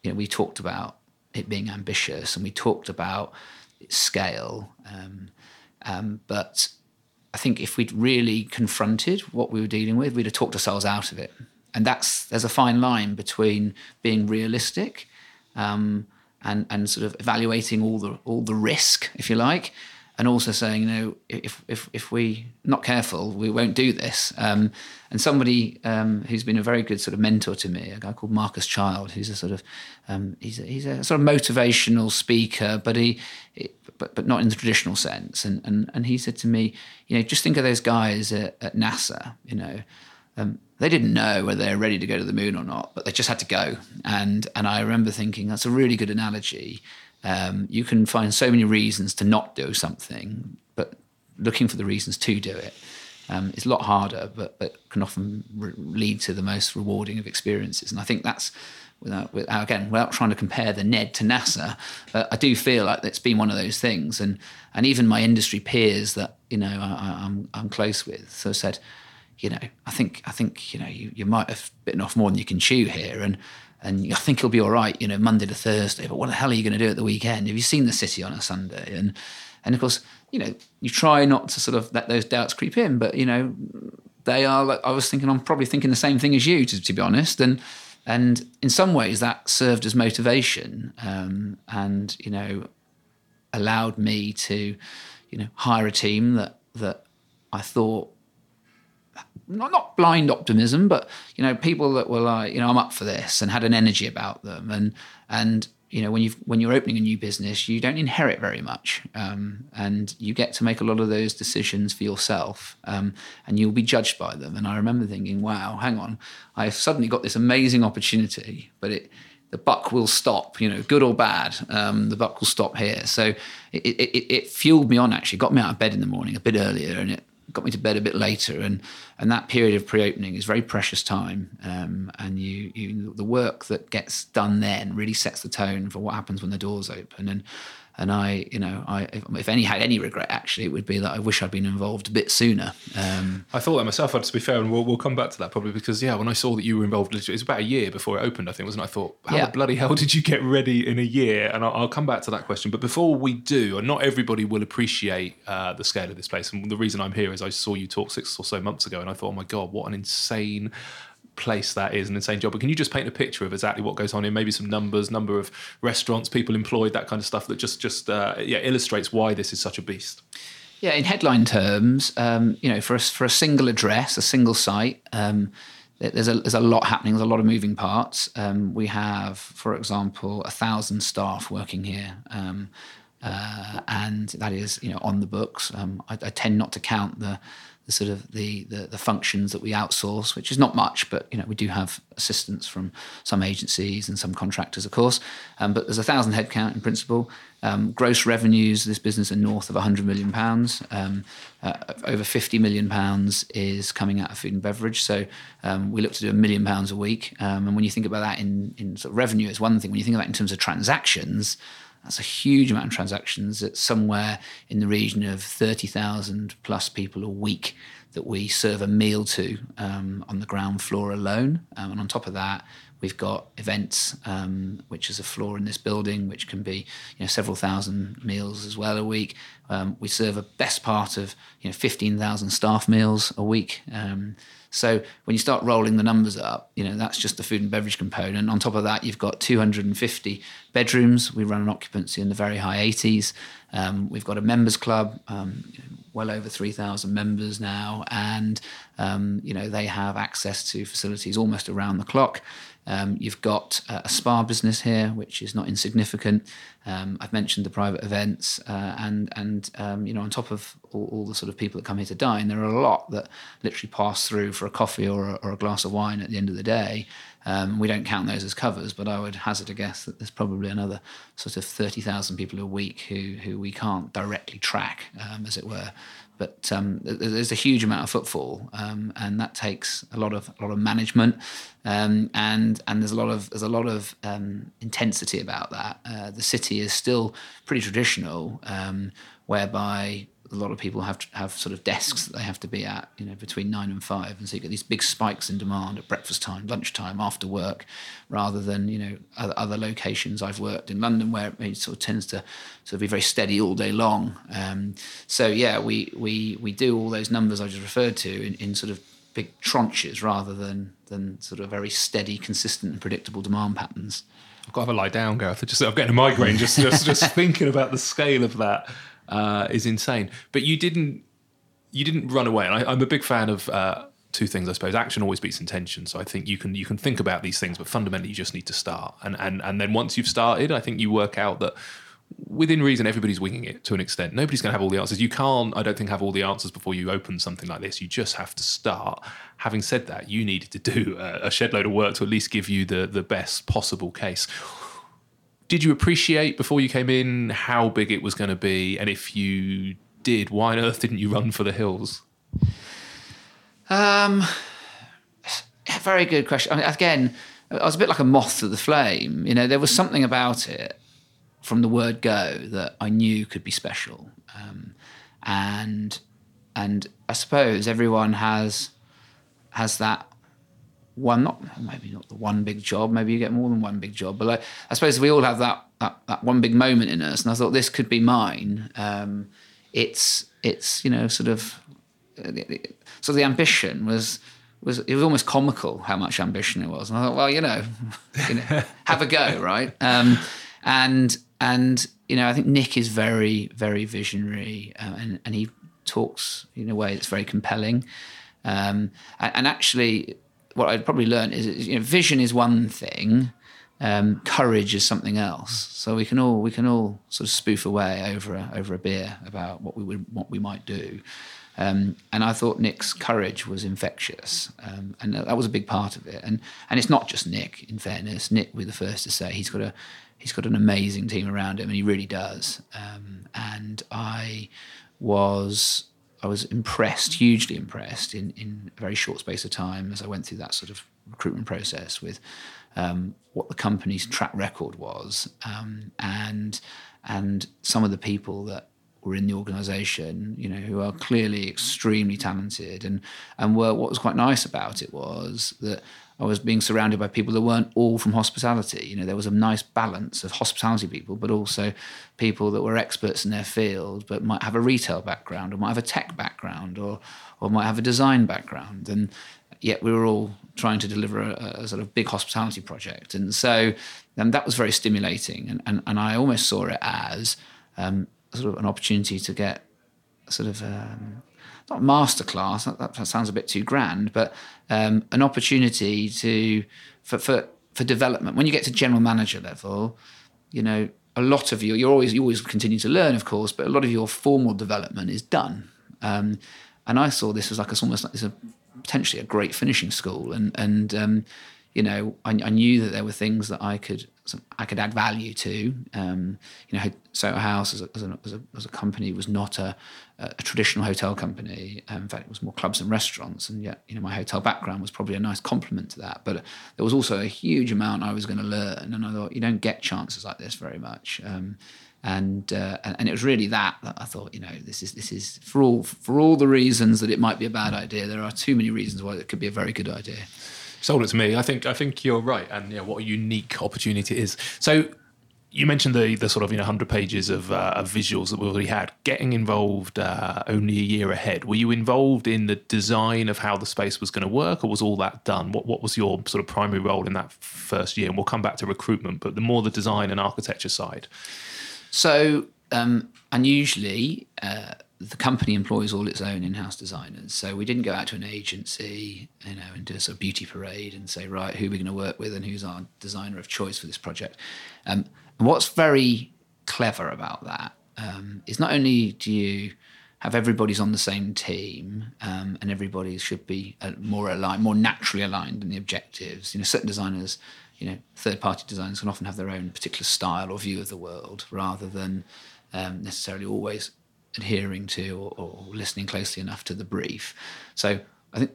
you know, we talked about it being ambitious, and we talked about its scale, um, um, but I think if we'd really confronted what we were dealing with, we'd have talked ourselves out of it. And that's there's a fine line between being realistic um, and and sort of evaluating all the all the risk, if you like, and also saying, you know, if if if we not careful, we won't do this. Um, and somebody um, who's been a very good sort of mentor to me, a guy called Marcus Child, who's a sort of um, he's a, he's a sort of motivational speaker, but he. but, but not in the traditional sense. And, and, and he said to me, you know, just think of those guys at, at NASA, you know, um, they didn't know whether they're ready to go to the moon or not, but they just had to go. And and I remember thinking that's a really good analogy. Um, you can find so many reasons to not do something, but looking for the reasons to do it um, is a lot harder, but but can often re- lead to the most rewarding of experiences. And I think that's without, without again without trying to compare the Ned to NASA, uh, I do feel like it's been one of those things. And and even my industry peers that you know I, I'm I'm close with, so said you know, I think I think you know you, you might have bitten off more than you can chew here, and and [laughs] I think he'll be all right, you know, Monday to Thursday. But what the hell are you going to do at the weekend? Have you seen the city on a Sunday? And and of course, you know, you try not to sort of let those doubts creep in, but you know, they are. Like, I was thinking, I'm probably thinking the same thing as you, to, to be honest, and and in some ways that served as motivation, um, and you know, allowed me to, you know, hire a team that that I thought not not blind optimism, but you know, people that were like, you know, I'm up for this and had an energy about them, and and you know, when you when you're opening a new business, you don't inherit very much, um, and you get to make a lot of those decisions for yourself, um, and you'll be judged by them. And I remember thinking, wow, hang on, I've suddenly got this amazing opportunity, but it the buck will stop, you know, good or bad, um, the buck will stop here. So it, it, it, fueled me on actually, got me out of bed in the morning a bit earlier, and it got me to bed a bit later, and and that period of pre-opening is very precious time, um, and you you the work that gets done then really sets the tone for what happens when the doors open, and and I, you know, I if, if, any had any regret, actually, it would be that I wish I'd been involved a bit sooner. Um, I thought that myself. I'd, to be fair, and we'll, we'll come back to that probably because yeah, when I saw that you were involved, it was about a year before it opened. I think wasn't. It? I thought, how yeah. the bloody hell did you get ready in a year? And I'll, I'll, come back to that question. But before we do, and not everybody will appreciate uh, the scale of this place. And the reason I'm here is I saw you talk six or so months ago, and I thought, oh my god, what an insane place that is an insane job. But can you just paint a picture of exactly what goes on here? Maybe some numbers, number of restaurants, people employed, that kind of stuff that just just uh, yeah illustrates why this is such a beast. Yeah, in headline terms, um, you know, for a, for a single address, a single site. Um, there's a there's a lot happening. There's a lot of moving parts. Um, we have, for example, a thousand staff working here, um, uh, and that is you know on the books. Um, I, I, tend not to count the the sort of the, the, the functions that we outsource, which is not much, but you know we do have assistance from some agencies and some contractors, of course. Um, but there's a thousand headcount in principle. Um, gross revenues this business are north of 100 million pounds. Um, uh, over 50 million pounds is coming out of food and beverage. So um, we look to do a million pounds a week. Um, and when you think about that in in sort of revenue, it's one thing. When you think about it in terms of transactions that's a huge amount of transactions. It's somewhere in the region of 30,000 plus people a week that we serve a meal to um, on the ground floor alone. Um, and on top of that, we've got events, um, which is a floor in this building, which can be you know, several thousand meals as well a week. Um, we serve a best part of you know 15,000 staff meals a week. Um, so when you start rolling the numbers up, you know, that's just the food and beverage component. On top of that, you've got 250 bedrooms. We run an occupancy in the very high 80s. Um, we've got a members club, um, well over 3,000 members now, and um, you know they have access to facilities almost around the clock. Um, you've got a spa business here, which is not insignificant. Um, I've mentioned the private events, uh, and and um, you know on top of all, all, the sort of people that come here to dine, there are a lot that literally pass through for a coffee or a, or a glass of wine at the end of the day. Um, we don't count those as covers, but I would hazard a guess that there's probably another sort of thirty thousand people a week who who we can't directly track, um, as it were. But um, there's a huge amount of footfall, um, and that takes a lot of a lot of management, um, and and there's a lot of there's a lot of um, intensity about that. Uh, the city is still pretty traditional, um, whereby a lot of people have have sort of desks that they have to be at, you know, between nine and five, and so you get these big spikes in demand at breakfast time, lunchtime, after work, rather than you know other, other locations I've worked in London where it sort of tends to sort of be very steady all day long. Um, so yeah, we we we do all those numbers I just referred to in, in sort of big tranches rather than than sort of very steady, consistent, and predictable demand patterns. I've got to have a lie down, Gareth. Just I'm getting a migraine just just just [laughs] thinking about the scale of that uh, is insane. But you didn't you didn't run away. And I, am a big fan of uh, two things, I suppose. Action always beats intention. So I think you can you can think about these things, but fundamentally you just need to start. And and and then once you've started, I think you work out that within reason, everybody's winging it to an extent. Nobody's going to have all the answers. You can't, I don't think, have all the answers before you open something like this. You just have to start. Having said that, you needed to do a, a shed load of work to at least give you the the best possible case did you appreciate before you came in how big it was going to be? And if you did, why on earth didn't you run for the hills? Um, very good question. I mean, again, I was a bit like a moth to the flame. You know, there was something about it from the word go that I knew could be special, um, and and I suppose everyone has has that one not maybe not the one big job maybe you get more than one big job but like, i suppose we all have that that, that one big moment in us, and I thought this could be mine. Um, it's it's you know sort of so the ambition was was it was almost comical how much ambition it was. And I thought, well, you know, you know have a go, [laughs] right? Um, and and you know, I think Nick is very very visionary, uh, and and he talks in a way that's very compelling. Um, and, and, actually, what I'd probably learned is, you know, vision is one thing, um, courage is something else. So we can all we can all sort of spoof away over a, over a beer about what we would what we might do. Um, and I thought Nick's courage was infectious, um, and that was a big part of it. And and it's not just Nick. In fairness, Nick, we're the first to say he's got a he's got an amazing team around him, and he really does. Um, and I was I was impressed, hugely impressed, in in a very short space of time as I went through that sort of recruitment process with um, what the company's track record was, um, and and some of the people that were in the organisation, you know, who are clearly extremely talented, and and were what was quite nice about it was that I was being surrounded by people that weren't all from hospitality. You know, there was a nice balance of hospitality people, but also people that were experts in their field, but might have a retail background, or might have a tech background, or or might have a design background, and yet we were all trying to deliver a, a sort of big hospitality project, and so and that was very stimulating, and and, and I almost saw it as um, sort of an opportunity to get sort of um, not masterclass. That, that sounds a bit too grand, but um, an opportunity to for, for for development. When you get to general manager level, you know a lot of you you're always you always continue to learn, of course, but a lot of your formal development is done. Um, and I saw this as like a, almost like this a potentially a great finishing school, and and um, you know I, I, knew that there were things that I could I could add value to. Um, you know, Soho House as a, as a, as a, as a company was not a, a traditional hotel company. Um, in fact, it was more clubs and restaurants, and yet you know my hotel background was probably a nice complement to that. But there was also a huge amount I was going to learn, and I thought you don't get chances like this very much. Um, and, uh, and it was really that that I thought, you know, this is this is for all for all the reasons that it might be a bad idea. There are too many reasons why it could be a very good idea. Sold it to me. I think I think you're right, and yeah, what a unique opportunity it is. So you mentioned the the sort of you know hundred pages of, uh, of, visuals that we already had. Getting involved uh, only a year ahead. Were you involved in the design of how the space was going to work, or was all that done? What what was your sort of primary role in that first year? And we'll come back to recruitment, but the more the design and architecture side. So um, unusually, uh, the company employs all its own in-house designers. So we didn't go out to an agency, you know, and do a sort of beauty parade and say, right, who are we going to work with and who's our designer of choice for this project. Um, and what's very clever about that um, is not only do you have everybody's on the same team um, and everybody should be uh, more aligned, more naturally aligned in the objectives. You know, certain designers, you know, third-party designers can often have their own particular style or view of the world rather than um, necessarily always adhering to or, or, listening closely enough to the brief. So I think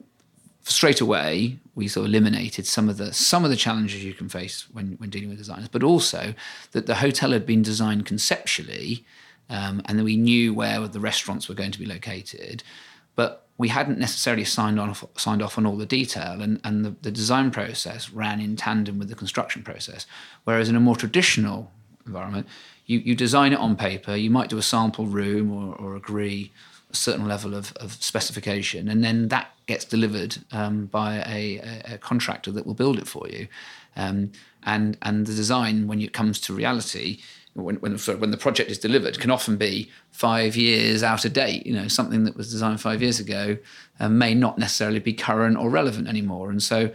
straight away we sort of eliminated some of the some of the challenges you can face when when dealing with designers, but also that the hotel had been designed conceptually, um, and that we knew where the restaurants were going to be located, but we hadn't necessarily signed off signed off on all the detail, and and the, the design process ran in tandem with the construction process. Whereas in a more traditional environment, you, you design it on paper, you might do a sample room or, or agree a certain level of, of specification, and then that gets delivered um, by a, a, contractor that will build it for you. Um, and and the design, when it comes to reality, when when, sorry, when the project is delivered, can often be five years out of date. You know, something that was designed five years ago uh, may not necessarily be current or relevant anymore. And so,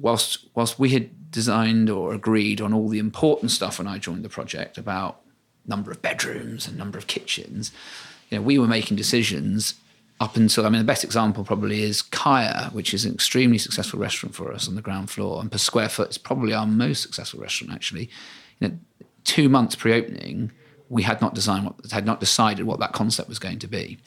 whilst whilst we had designed or agreed on all the important stuff when I joined the project about number of bedrooms and number of kitchens. You know, we were making decisions up until I mean the best example probably is Kaia, which is an extremely successful restaurant for us on the ground floor, and per square foot it's probably our most successful restaurant actually. You know, two months pre-opening, we had not designed what had not decided what that concept was going to be.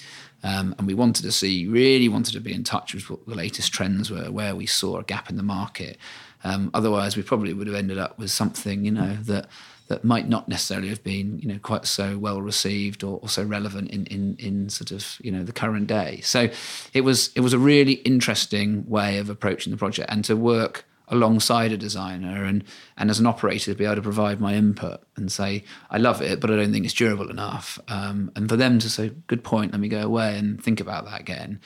Um, and we wanted to see, really wanted to be in touch with what the latest trends were, where we saw a gap in the market, um, otherwise, we probably would have ended up with something, you know, that that might not necessarily have been, you know, quite so well received or, or so relevant in, in in sort of, you know, the current day. So it was it was a really interesting way of approaching the project and to work alongside a designer and and as an operator to be able to provide my input and say I love it but I don't think it's durable enough um, and for them to say good point let me go away and think about that again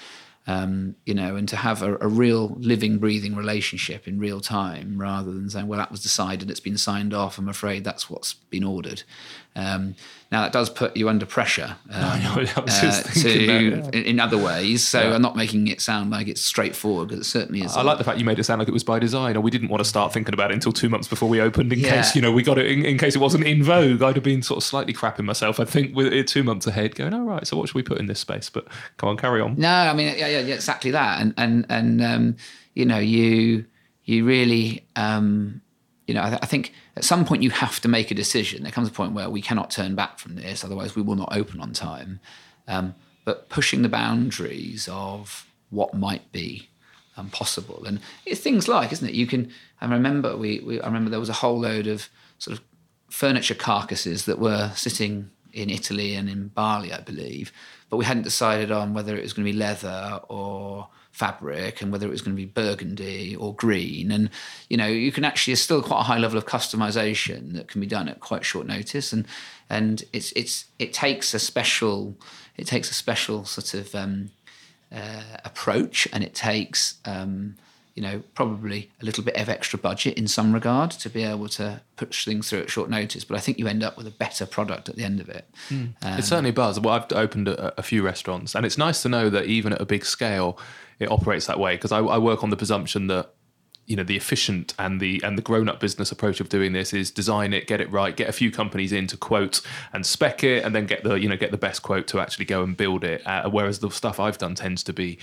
um, you know, and to have a, a, real living, breathing relationship in real time rather than saying, well, that was decided, it's been signed off, I'm afraid that's what's been ordered. Um, now, that does put you under pressure [laughs] um, know, uh, to, that, yeah. in other ways. So yeah. I'm not making it sound like it's straightforward because it certainly is. I like the fact you made it sound like it was by design, or we didn't want to start thinking about it until two months before we opened in yeah. case, you know, we got it in, in, case it wasn't in vogue. I'd have been sort of slightly crapping myself, I think, with it two months ahead going, all right. so what should we put in this space? But come on, carry on. No, I mean, yeah, yeah, yeah exactly that. And, and, and um, you know, you, you really, um, you know, I, th- I, think at some point you have to make a decision. There comes a point where we cannot turn back from this, otherwise we will not open on time. Um, but pushing the boundaries of what might be um, possible, and it's things like, isn't it? You can. I remember we, we. I remember there was a whole load of sort of furniture carcasses that were sitting in Italy and in Bali, I believe, but we hadn't decided on whether it was going to be leather or fabric and whether it was going to be burgundy or green. And, you know, you can actually, there's still quite a high level of customization that can be done at quite short notice. And, and it's, it's, it takes a special, it takes a special sort of um, uh, approach and it takes, um, you know, probably a little bit of extra budget in some regard to be able to push things through at short notice. But I think you end up with a better product at the end of it. Mm. Um, it certainly does. Well, I've opened a, a, few restaurants, and it's nice to know that even at a big scale, it operates that way because I, I work on the presumption that you know the efficient and the and the grown up business approach of doing this is design it get it right get a few companies in to quote and spec it and then get the you know get the best quote to actually go and build it. Uh, whereas the stuff I've done tends to be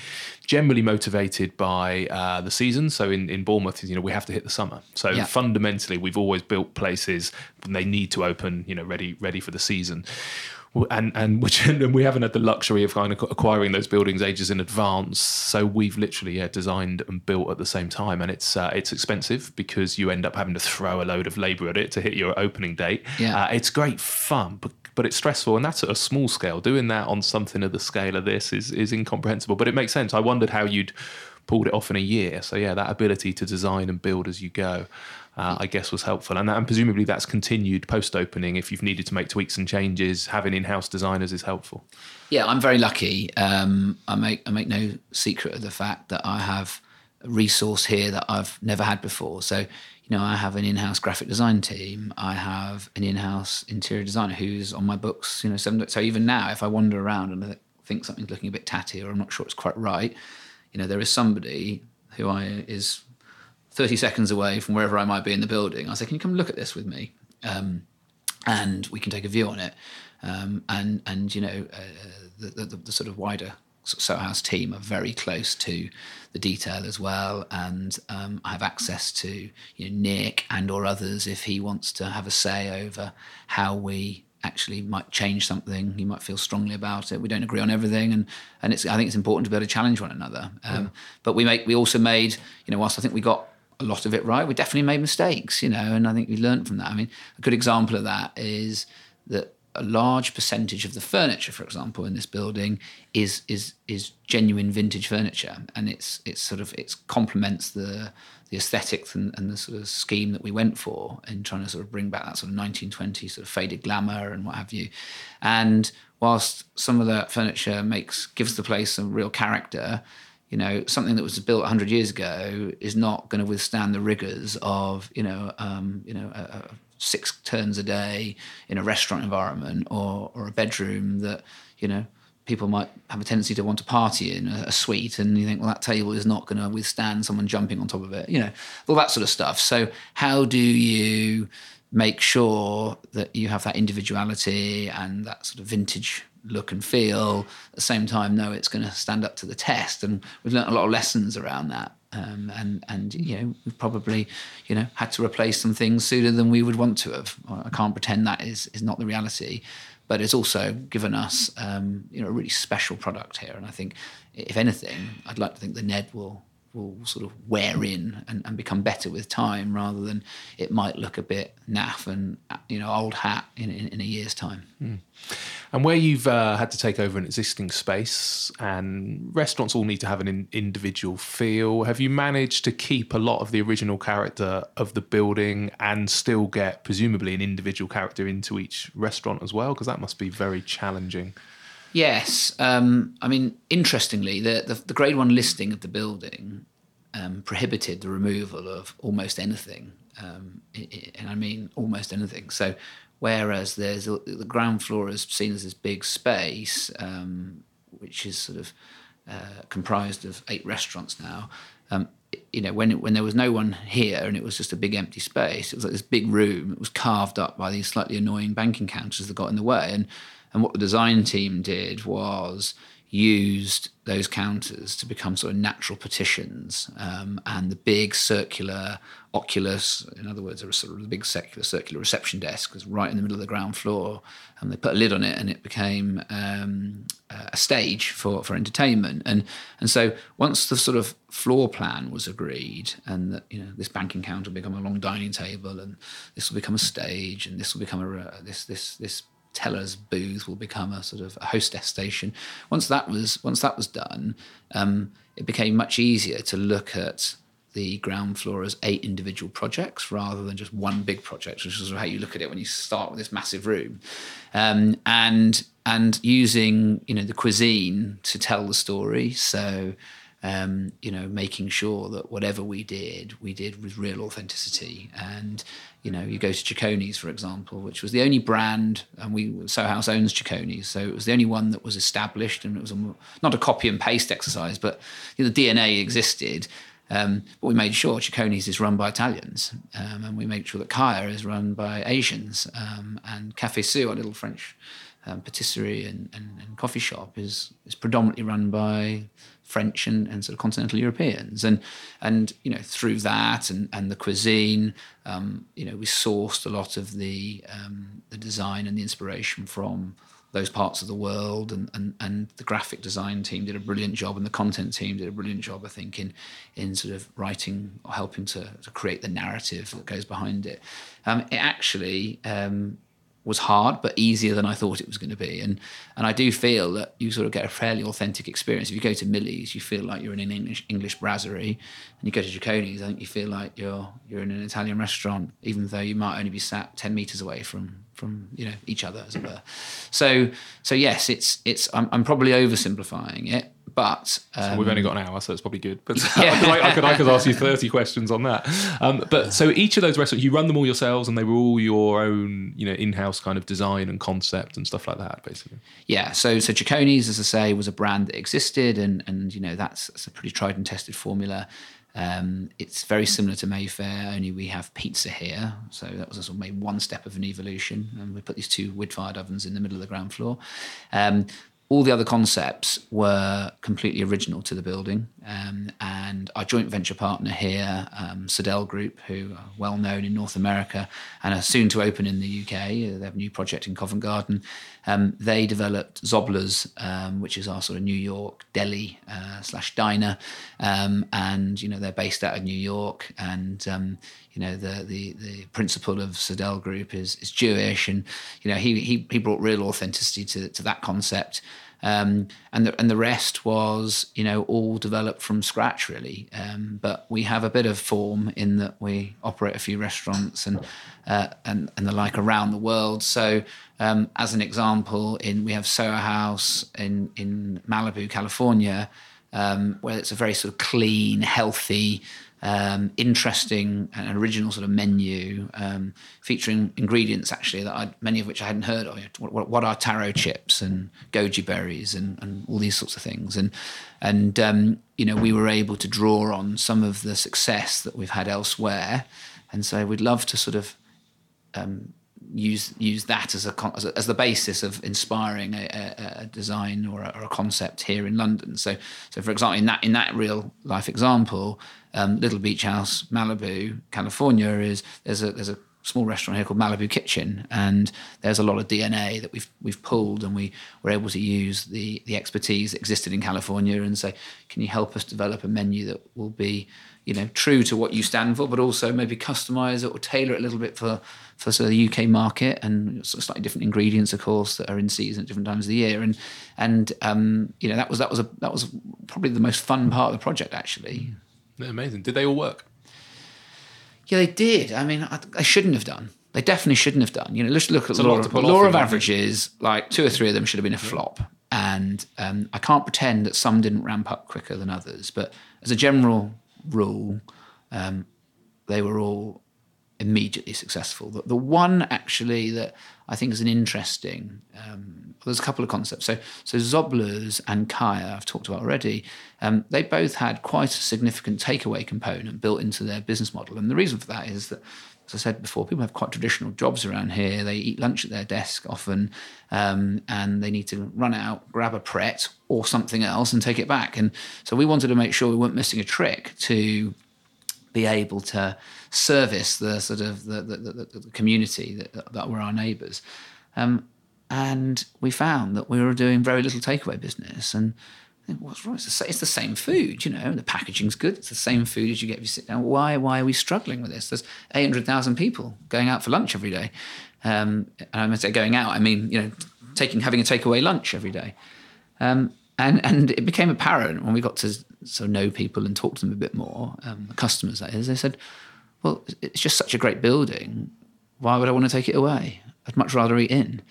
generally motivated by uh, the season. So in in Bournemouth you know we have to hit the summer. So yeah. fundamentally we've always built places and they need to open you know ready ready for the season and and which [laughs] and we haven't had the luxury of kind of acquiring those buildings ages in advance. So we've literally yeah, designed and built at the same time, and it's uh, it's expensive because you end up having to throw a load of labour at it to hit your opening date. Yeah. Uh, it's great fun, but but it's stressful, and that's at a small scale. Doing that on something of the scale of this is is incomprehensible, but it makes sense. I wondered how you'd pulled it off in a year. So yeah, that ability to design and build as you go uh, I guess was helpful. And, and presumably that's continued post opening. If you've needed to make tweaks and changes, having in house designers is helpful. Yeah, I'm very lucky. Um, I make I make no secret of the fact that I have a resource here that I've never had before. So you know, I have an in-house graphic design team. I have an in-house interior designer who's on my books. You know, so even now, if I wander around and I think something's looking a bit tatty or I'm not sure it's quite right, you know, there is somebody who I is 30 seconds away from wherever I might be in the building. I say, can you come look at this with me? Um, and we can take a view on it. Um, and, and, you know, uh, the, the, the, sort of wider Soho House team are very close to the detail as well. And um, I have access to you know, Nick and or others if he wants to have a say over how we actually might change something. He might feel strongly about it. We don't agree on everything, and and it's I think it's important to be able to challenge one another. Um, yeah. But we make we also made you know whilst I think we got a lot of it right. We definitely made mistakes, you know, and I think we learned from that. I mean, a good example of that is that a large percentage of the furniture, for example, in this building is is is genuine vintage furniture, and it's it's sort of it complements the the aesthetics and, and, the sort of scheme that we went for in trying to sort of bring back that sort of 1920s sort of faded glamour and what have you. And whilst some of that furniture makes gives the place a real character, you know, something that was built 100 years ago is not going to withstand the rigors of, you know, um, you know, six turns a day in a restaurant environment or, or a bedroom that, you know, people might have a tendency to want to party in a, a suite and you think well that table is not going to withstand someone jumping on top of it you know all that sort of stuff. So how do you make sure that you have that individuality and that sort of vintage look and feel. At the same time know it's going to stand up to the test and we've learned a lot of lessons around that. Um, and and you know we've probably you know had to replace some things sooner than we would want to have. I can't pretend that is is not the reality but it's also given us um, you know a really special product here. And I think if anything I'd like to think the Ned will will sort of wear in and, and become better with time, rather than it might look a bit naff and you know old hat in in, in a year's time. Mm. And where you've uh, had to take over an existing space, and restaurants all need to have an in- individual feel, have you managed to keep a lot of the original character of the building and still get presumably an individual character into each restaurant as well? Because that must be very challenging. Yes, um, I mean, interestingly, the, the, the grade one listing of the building um, prohibited the removal of almost anything, um, and I mean almost anything. So, whereas there's the ground floor is seen as this big space, um, which is sort of uh, comprised of eight restaurants now. Um, you know, when when there was no one here and it was just a big empty space, it was like this big room. It was carved up by these slightly annoying banking counters that got in the way, and and what the design team did was used those counters to become sort of natural partitions. Um, and the big circular oculus, in other words, a sort of the big circular circular reception desk was right in the middle of the ground floor. And they put a lid on it, and it became um, a stage for, for entertainment. And and so once the sort of floor plan was agreed, and that you know this banking counter will become a long dining table, and this will become a stage, and this will become a this this this teller's booth will become a sort of a hostess station. Once that was once that was done, um, it became much easier to look at the ground floor as eight individual projects rather than just one big project, which is how you look at it when you start with this massive room, um, and and using you know the cuisine to tell the story. So um, you know, making sure that whatever we did, we did with real authenticity. And, you know, you go to Cecconi's, for example, which was the only brand, and we, Soho House owns Cecconi's, so it was the only one that was established, and it was a, not a copy and paste exercise, but you know, the DNA existed. Um, but we made sure Cecconi's is run by Italians, um, and we made sure that Kaia is run by Asians, um, and Cafe Sou, our little French um, patisserie and, and, and, coffee shop, is is predominantly run by French and, and sort of continental Europeans, and and you know through that and, and the cuisine, um, you know we sourced a lot of the um, the design and the inspiration from those parts of the world, and, and and the graphic design team did a brilliant job, and the content team did a brilliant job, I think, in in sort of writing or helping to, to create the narrative that goes behind it. Um, it actually um, was hard but easier than I thought it was going to be. And and I do feel that you sort of get a fairly authentic experience. If you go to Millie's, you feel like you're in an English English brasserie, and you go to Cecconi's, I think you feel like you're you're in an Italian restaurant, even though you might only be sat ten meters away from from you know each other, as it were. So so yes, it's it's I'm, I'm probably oversimplifying it, but um, so we've only got an hour, so it's probably good. But [laughs] yeah. I, I, could, I could ask you thirty questions on that. Um, but so each of those restaurants, you run them all yourselves, and they were all your own, you know, in-house kind of design and concept and stuff like that, basically. Yeah. So so Cecconi's, as I say, was a brand that existed, and and you know that's, that's a pretty tried and tested formula. Um, it's very similar to Mayfair, only we have pizza here. So that was sort of maybe one step of an evolution. And we put these two wood fired ovens in the middle of the ground floor. Um, all the other concepts were completely original to the building. Um, and our joint venture partner here, um, Sydell Group, who are well known in North America and are soon to open in the UK, uh, they have a new project in Covent Garden. Um, they developed Zobler's, um, which is our sort of New York deli uh, slash diner. Um, and, you know, they're based out of New York. And, um, you know, the, the, the principal of Sydell Group is, is Jewish. And, you know, he, he, he brought real authenticity to, to that concept. Um, and the and the rest was you know all developed from scratch really. Um, but we have a bit of form in that we operate a few restaurants and uh, and and the like around the world. So um, as an example, in we have Soho House in in Malibu, California, um, where it's a very sort of clean, healthy um, interesting and original sort of menu um, featuring ingredients actually that I, many of which I hadn't heard of. What, what, are taro chips and goji berries and, and all these sorts of things. And and um, you know we were able to draw on some of the success that we've had elsewhere, and so we'd love to sort of um, use use that as a, as, the basis of inspiring a, a, a design or a, or a, concept here in London. So, so for example, in that in that real life example, um, Little Beach House, Malibu, California is there's a there's a small restaurant here called Malibu Kitchen, and there's a lot of DNA that we've we've pulled, and we were able to use the the expertise that existed in California and say, can you help us develop a menu that will be, you know, true to what you stand for, but also maybe customize it or tailor it a little bit for for sort of the UK market and slightly different ingredients, of course, that are in season at different times of the year, and and um, you know that was that was a that was probably the most fun part of the project actually. Amazing. Did they all work? Yeah, they did. I mean, I, they shouldn't have done. They definitely shouldn't have done. You know, let's look at the law, of, law of averages. Like two or three of them should have been a flop, and um, I can't pretend that some didn't ramp up quicker than others. But as a general rule, um, they were all immediately successful. The, the one actually that I think is an interesting. Um, there's a couple of concepts. So, so Zobler's and Kaia, I've talked about already. Um, they both had quite a significant takeaway component built into their business model, and the reason for that is that. As I said before, people have quite traditional jobs around here. They eat lunch at their desk often, um, and they need to run out, grab a Pret or something else, and take it back. And so we wanted to make sure we weren't missing a trick to be able to service the sort of the, the, the, the community that, that were our neighbours. Um, and we found that we were doing very little takeaway business. And what's wrong? It's the, it's the same food, you know, the packaging's good. It's the same food as you get if you sit down. Why, why are we struggling with this? There's 800,000 people going out for lunch every day. Um, and I must say going out, I mean, you know, taking, having a takeaway lunch every day. Um, and and it became apparent when we got to sort of know people and talk to them a bit more, um, customers that is. They said, "Well, it's just such a great building. Why would I want to take it away? I'd much rather eat in."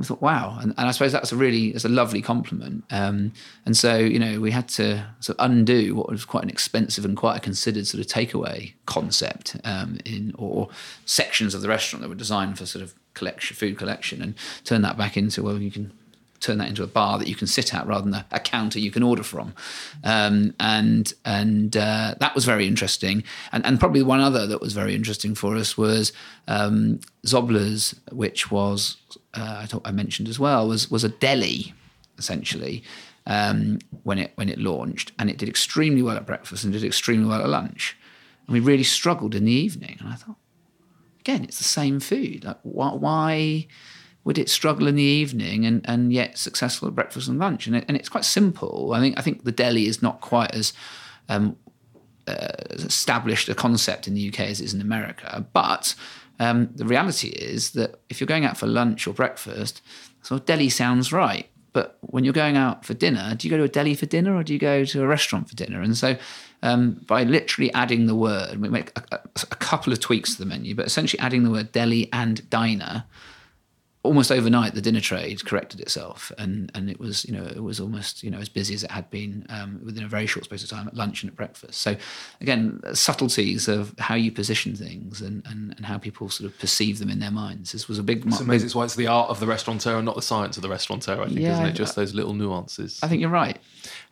I thought, wow, and, and I suppose that's a really it's a lovely compliment. Um, and so you know we had to sort of undo what was quite an expensive and quite a considered sort of takeaway concept um, in or sections of the restaurant that were designed for sort of collection food collection and turn that back into well you can turn that into a bar that you can sit at rather than a, a counter you can order from. Um, and and uh, that was very interesting. And, and probably one other that was very interesting for us was um, Zobler's, which was, uh, I thought I mentioned as well, was, was a deli, essentially. Um, when it when it launched, and it did extremely well at breakfast and did extremely well at lunch, and we really struggled in the evening. And I thought, again, it's the same food. Like, why, why would it struggle in the evening and, and yet successful at breakfast and lunch? And, it, and it's quite simple. I think I think the deli is not quite as um, uh, established a concept in the UK as it is in America. But um, the reality is that if you're going out for lunch or breakfast, so deli sounds right. But when you're going out for dinner, do you go to a deli for dinner or do you go to a restaurant for dinner? And so um, by literally adding the word, we make a, a, a couple of tweaks to the menu, but essentially adding the word deli and diner, almost overnight the dinner trade corrected itself and and it was you know it was almost you know as busy as it had been um, within a very short space of time at lunch and at breakfast so again subtleties of how you position things and and, and how people sort of perceive them in their minds this was a big It's amazing. It's why it's the art of the restaurateur and not the science of the restaurateur, I think, Yeah, isn't it? Just those little nuances. I think you're right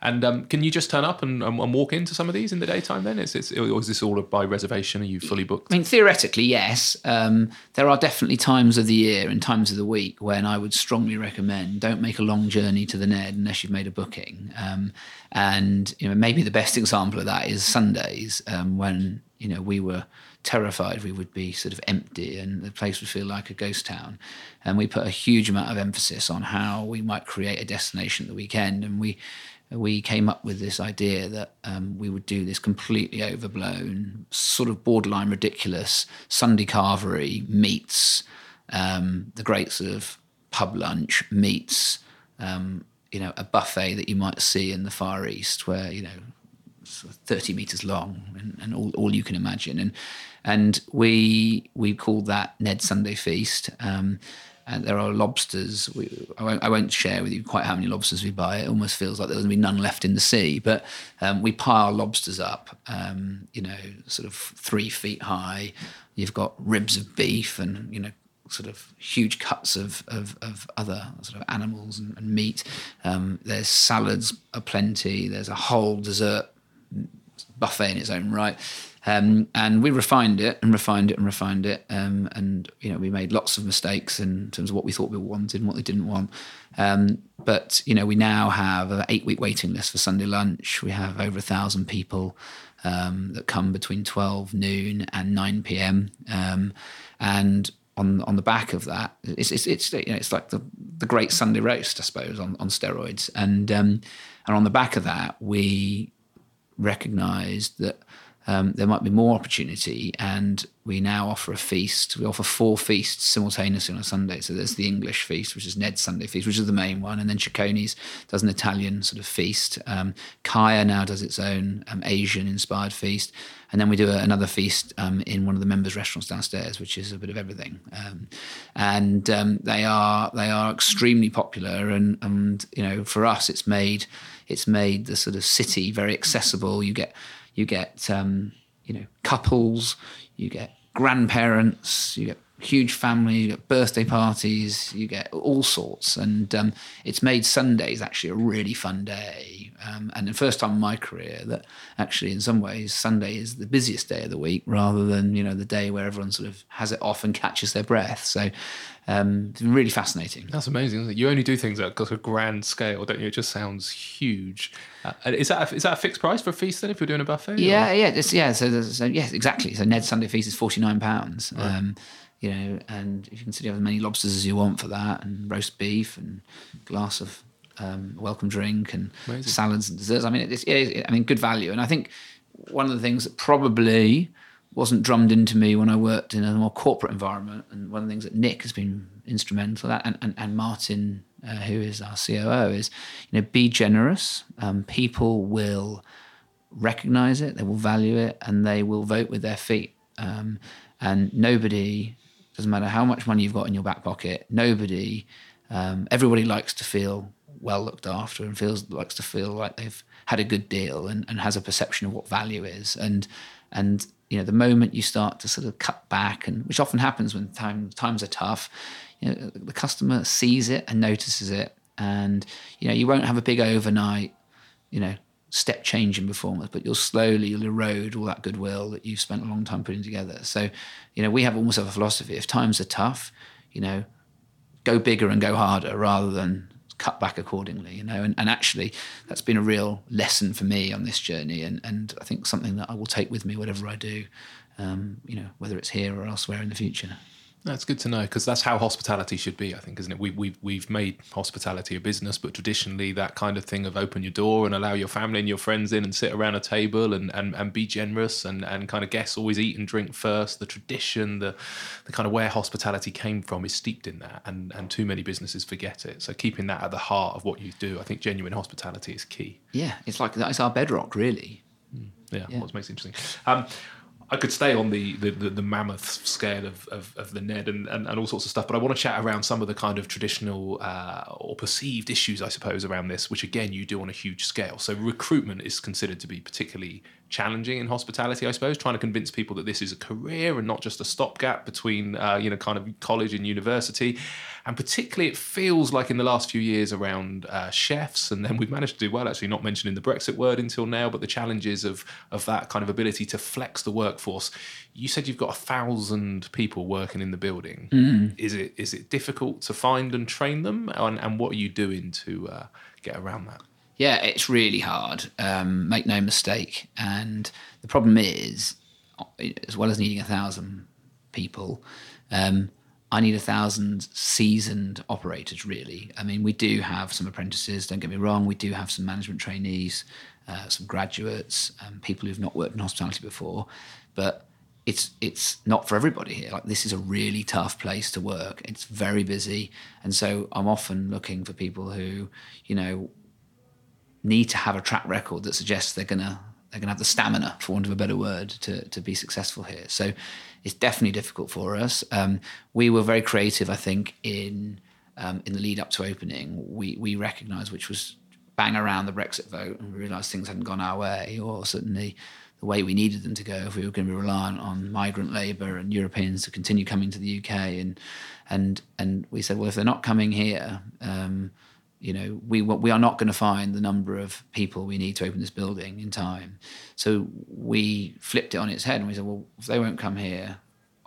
And um, can you just turn up and, and, and walk into some of these in the daytime then? Is, or is this all by reservation? Are you fully booked? I mean, theoretically, yes. Um, there are definitely times of the year and times of the week when I would strongly recommend don't make a long journey to the Ned unless you've made a booking. Um, and you know, maybe the best example of that is Sundays um, when you know we were terrified we would be sort of empty and the place would feel like a ghost town. And we put a huge amount of emphasis on how we might create a destination at the weekend, and we we came up with this idea that um, we would do this completely overblown, sort of borderline ridiculous Sunday carvery meets um, the great sort of pub lunch meets um, you know a buffet that you might see in the Far East, where you know sort of 30 meters long and, and all, all you can imagine. And and we we called that Ned Sunday Feast. Um, and there are lobsters. We, I, won't, I won't share with you quite how many lobsters we buy. It almost feels like there's going to be none left in the sea. But um, we pile lobsters up, um, you know, sort of three feet high. You've got ribs of beef and, you know, sort of huge cuts of, of, of other sort of animals and, and meat. Um, there's salads aplenty. There's a whole dessert buffet in its own right. Um, and we refined it and refined it and refined it. Um, and, you know, we made lots of mistakes in terms of what we thought we wanted and what they didn't want. Um, but, you know, we now have an eight week waiting list for Sunday lunch. We have over a thousand people um, that come between 12 noon and 9 p.m. Um, and on on the back of that, it's it's, it's you know it's like the the great Sunday roast, I suppose, on, on steroids. And um, and on the back of that, we recognised that um, there might be more opportunity. And we now offer a feast. We offer four feasts simultaneously on a Sunday. So there's the English feast, which is Ned's Sunday feast, which is the main one. And then Cecconi's does an Italian sort of feast. Um, Kaia now does its own um, Asian inspired feast. And then we do a, another feast um, in one of the members' restaurants downstairs, which is a bit of everything. Um, and um, they are they are extremely popular. And, and you know, for us, it's made it's made the sort of city very accessible. You get you get um, you know couples, you get grandparents, you get huge family, you get birthday parties, you get all sorts, and um, it's made Sundays actually a really fun day. Um, and the first time in my career that actually, in some ways, Sunday is the busiest day of the week rather than you know the day where everyone sort of has it off and catches their breath. So um, it's been really fascinating. That's amazing. You only do things at a grand scale, don't you? It just sounds huge. Uh, is that a, is that a fixed price for a feast then if you're doing a buffet? Yeah, or? yeah, yeah. So, so yes, exactly. So Ned's Sunday feast is forty nine pounds. Right. Um, you know, and if you consider as many lobsters as you want for that, and roast beef, and glass of um, welcome drink, and Amazing. salads and desserts. I mean, it's, it, I mean, good value. And I think one of the things that probably wasn't drummed into me when I worked in a more corporate environment, and one of the things that Nick has been instrumental that, and, and, and Martin, uh, who is our COO, is you know be generous. Um, people will recognize it, they will value it, and they will vote with their feet. Um, and nobody doesn't matter how much money you've got in your back pocket. Nobody, um, everybody likes to feel well looked after and feels likes to feel like they've had a good deal and, and has a perception of what value is. And and you know the moment you start to sort of cut back, and which often happens when time, times are tough, you know, the customer sees it and notices it, and you know you won't have a big overnight, you know, step change in performance, but you'll slowly you'll erode all that goodwill that you've spent a long time putting together. So, you know, we have almost have a philosophy: if times are tough, you know, go bigger and go harder rather than cut back accordingly. You know, and, and actually, that's been a real lesson for me on this journey, and and I think something that I will take with me whatever I do. Um, you know, whether it's here or elsewhere in the future. That's good to know because that's how hospitality should be, I think, isn't it? We, we, we've made hospitality a business, but traditionally, that kind of thing of open your door and allow your family and your friends in and sit around a table and, and, and be generous and, and kind of guests always eat and drink first. The tradition, the, the kind of where hospitality came from is steeped in that, and, and too many businesses forget it. So, keeping that at the heart of what you do, I think genuine hospitality is key. Yeah, it's like that's our bedrock, really. Mm. Yeah, yeah, what makes it interesting. Um, I could stay on the the, the, the mammoth scale of, of, of, the Ned and, and, and all sorts of stuff, but I want to chat around some of the kind of traditional uh, or perceived issues, I suppose, around this, which again you do on a huge scale. So recruitment is considered to be particularly challenging in hospitality, I suppose, trying to convince people that this is a career and not just a stopgap between, uh, you know, kind of college and university. And particularly, it feels like in the last few years around uh, chefs, and then we've managed to do well, actually, not mentioning the Brexit word until now, but the challenges of, of that kind of ability to flex the workforce. You said you've got a thousand people working in the building. Mm. Is it is it difficult to find and train them? And, and what are you doing to uh, get around that? Yeah, it's really hard. Um, make no mistake. And the problem is, as well as needing a thousand people, um, I need a thousand seasoned operators. Really, I mean, we do have some apprentices. Don't get me wrong. We do have some management trainees, uh, some graduates, um, people who've not worked in hospitality before, but it's it's not for everybody here. Like this is a really tough place to work. It's very busy, and so I'm often looking for people who, you know, need to have a track record that suggests they're gonna they're gonna have the stamina, for want of a better word, to to be successful here. So it's definitely difficult for us. Um, we were very creative, I think, in um, in the lead up to opening. We we recognised which was bang around the Brexit vote, and we realised things hadn't gone our way, or certainly the way we needed them to go if we were going to be reliant on migrant labour and Europeans to continue coming to the UK and and and we said well if they're not coming here um, you know, we we are not going to find the number of people we need to open this building in time. So we flipped it on its head and we said, well, if they won't come here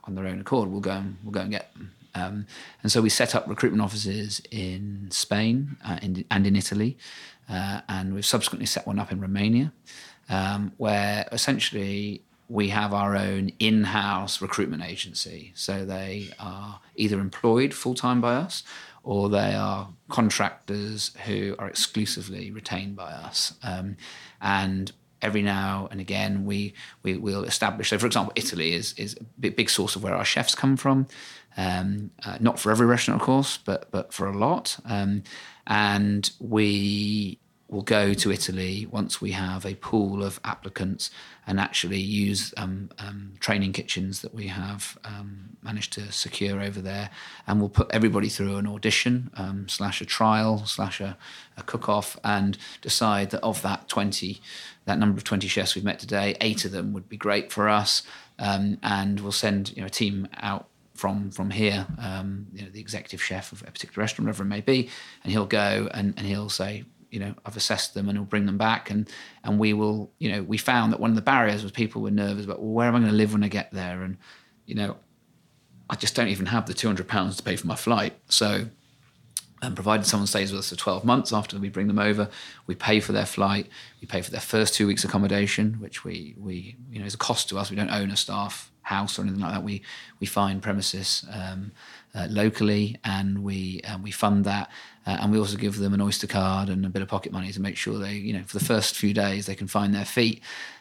on their own accord, we'll go and we'll go and get them. Um, and so we set up recruitment offices in Spain uh, in, and in Italy, uh, and we've subsequently set one up in Romania, um, where essentially we have our own in-house recruitment agency. So they are either employed full time by us or they are contractors who are exclusively retained by us. Um, and every now and again, we, we will establish. So, for example, Italy is is a big, source of where our chefs come from. Um, uh, not for every restaurant, of course, but but for a lot. Um, and we will go to Italy once we have a pool of applicants and actually use um, um, training kitchens that we have um, managed to secure over there. And we'll put everybody through an audition um, slash a trial slash a, a cook off and decide that of that 20, that number of 20 chefs we've met today, eight of them would be great for us. Um, and we'll send you know, a team out from from here, um, you know, the executive chef of a particular restaurant, whatever it may be, and he'll go and, and he'll say, you know I've assessed them and we'll bring them back. And and we will you know we found that one of the barriers was people were nervous about well where am I going to live when I get there? And you know I just don't even have the 200 pounds to pay for my flight. So and provided someone stays with us for 12 months after we bring them over we pay for their flight. We pay for their first two weeks accommodation which we we you know is a cost to us. We don't own a staff house or anything like that. We we find premises um, uh, locally and we um, we fund that uh, and we also give them an Oyster card and a bit of pocket money to make sure they, you know, for the first few days they can find their feet.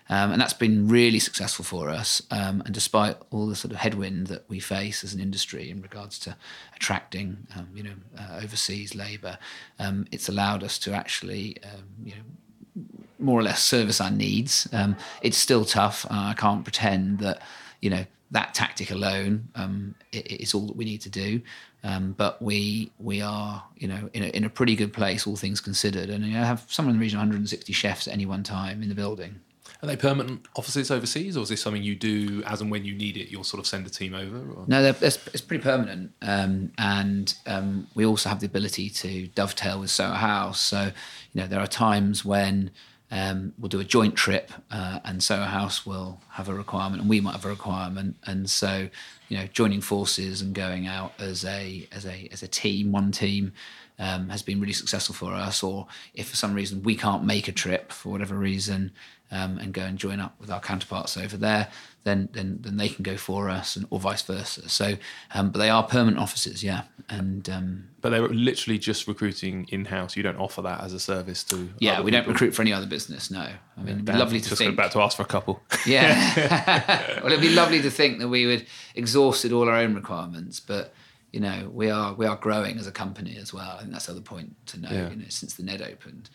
Um, and that's been really successful for us. Um, and despite all the sort of headwind that we face as an industry in regards to attracting, um, you know, uh, overseas labour, um, it's allowed us to actually, um, you know, more or less service our needs. Um, it's still tough. Uh, I can't pretend that, you know, that tactic alone um, is all that we need to do. Um, but we we are you know in a, in a pretty good place, all things considered, and you know, have somewhere in the region of 160 chefs at any one time in the building. Are they permanent offices overseas, or is this something you do as and when you need it? You'll sort of send a team over. Or? No, it's, it's pretty permanent, um, and um, we also have the ability to dovetail with Soho House. So you know there are times when um, we'll do a joint trip, uh, and a House will have a requirement, and we might have a requirement, and so you know, joining forces and going out as a as a as a team, one team, um, has been really successful for us. Or if for some reason we can't make a trip for whatever reason, um, and go and join up with our counterparts over there, then then then they can go for us, and or vice versa. So, um, but they are permanent offices, yeah. And um, but they're literally just recruiting in house. You don't offer that as a service to. Yeah, we people. don't recruit for any other business. No, I mean, yeah, it'd be lovely to just think. about to ask for a couple. Yeah, [laughs] [laughs] well, it'd be lovely to think that we would exhausted all our own requirements, but you know, we are we are growing as a company as well. I think that's the other point to know. Yeah. You know, since the Ned opened,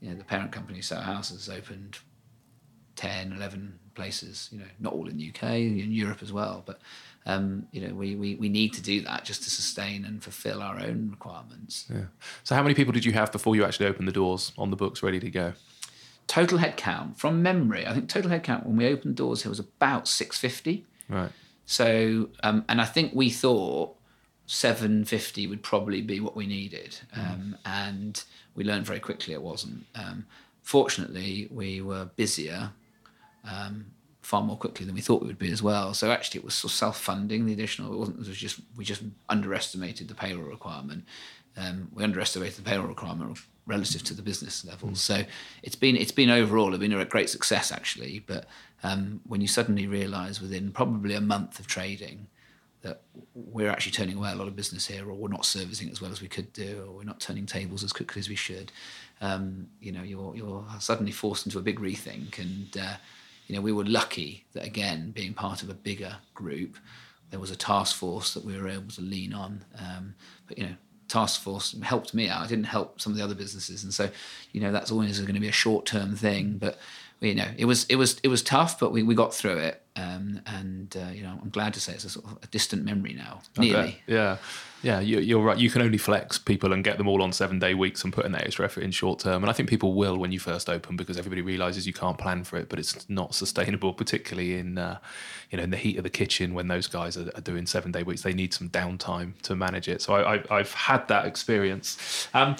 you know, the parent company Soho House has opened 10, 11 places, you know, not all in the UK, in Europe as well. But, um, you know, we, we, we need to do that just to sustain and fulfill our own requirements. Yeah. So, how many people did you have before you actually opened the doors on the books ready to go? Total headcount from memory, I think total headcount when we opened doors, it was about 650. Right. So, um, and I think we thought 750 would probably be what we needed. Mm. Um, and we learned very quickly it wasn't. Um, fortunately, we were busier um, far more quickly than we thought we would be as well. So actually, it was sort of self-funding. The additional it wasn't. It was just we just underestimated the payroll requirement. Um, we underestimated the payroll requirement relative to the business levels. Mm. So it's been it's been overall it's been a great success actually. But um, when you suddenly realise within probably a month of trading that we're actually turning away a lot of business here, or we're not servicing as well as we could do, or we're not turning tables as quickly as we should, um, you know, you're you're suddenly forced into a big rethink and. Uh, you know, we were lucky that again, being part of a bigger group, there was a task force that we were able to lean on. Um, but you know, task force helped me out. It didn't help some of the other businesses, and so you know that's always going to be a short term thing. But you know, it was it was it was tough, but we, we got through it. Um, and uh, you know, I'm glad to say it's a sort of a distant memory now, nearly. Yeah, yeah, you, you're right. You can only flex people and get them all on seven day weeks and put in that extra effort in short term. And I think people will when you first open because everybody realizes you can't plan for it, but it's not sustainable, [laughs] particularly in uh, you know in the heat of the kitchen when those guys are, are doing seven day weeks. They need some downtime to manage it. So I, I, have had that experience. Um,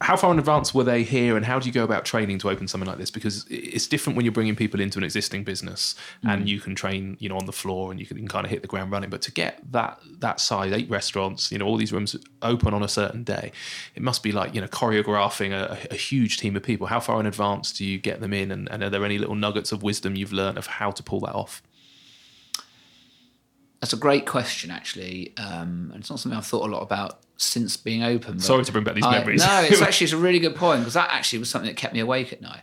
how far in advance were they here and how do you go about training to open something like this because it's different when you're bringing people into an existing business mm. and you can train you know on the floor and you can, kind of hit the ground running but to get that that size eight restaurants you know all these rooms open on a certain day it must be like you know choreographing a, a huge team of people how far in advance do you get them in and, and are there any little nuggets of wisdom you've learned of how to pull that off that's a great question, actually, um, and it's not something I've thought a lot about since being open. Sorry to bring back these I, memories. no, it's [laughs] actually it's a really good point because that actually was something that kept me awake at night.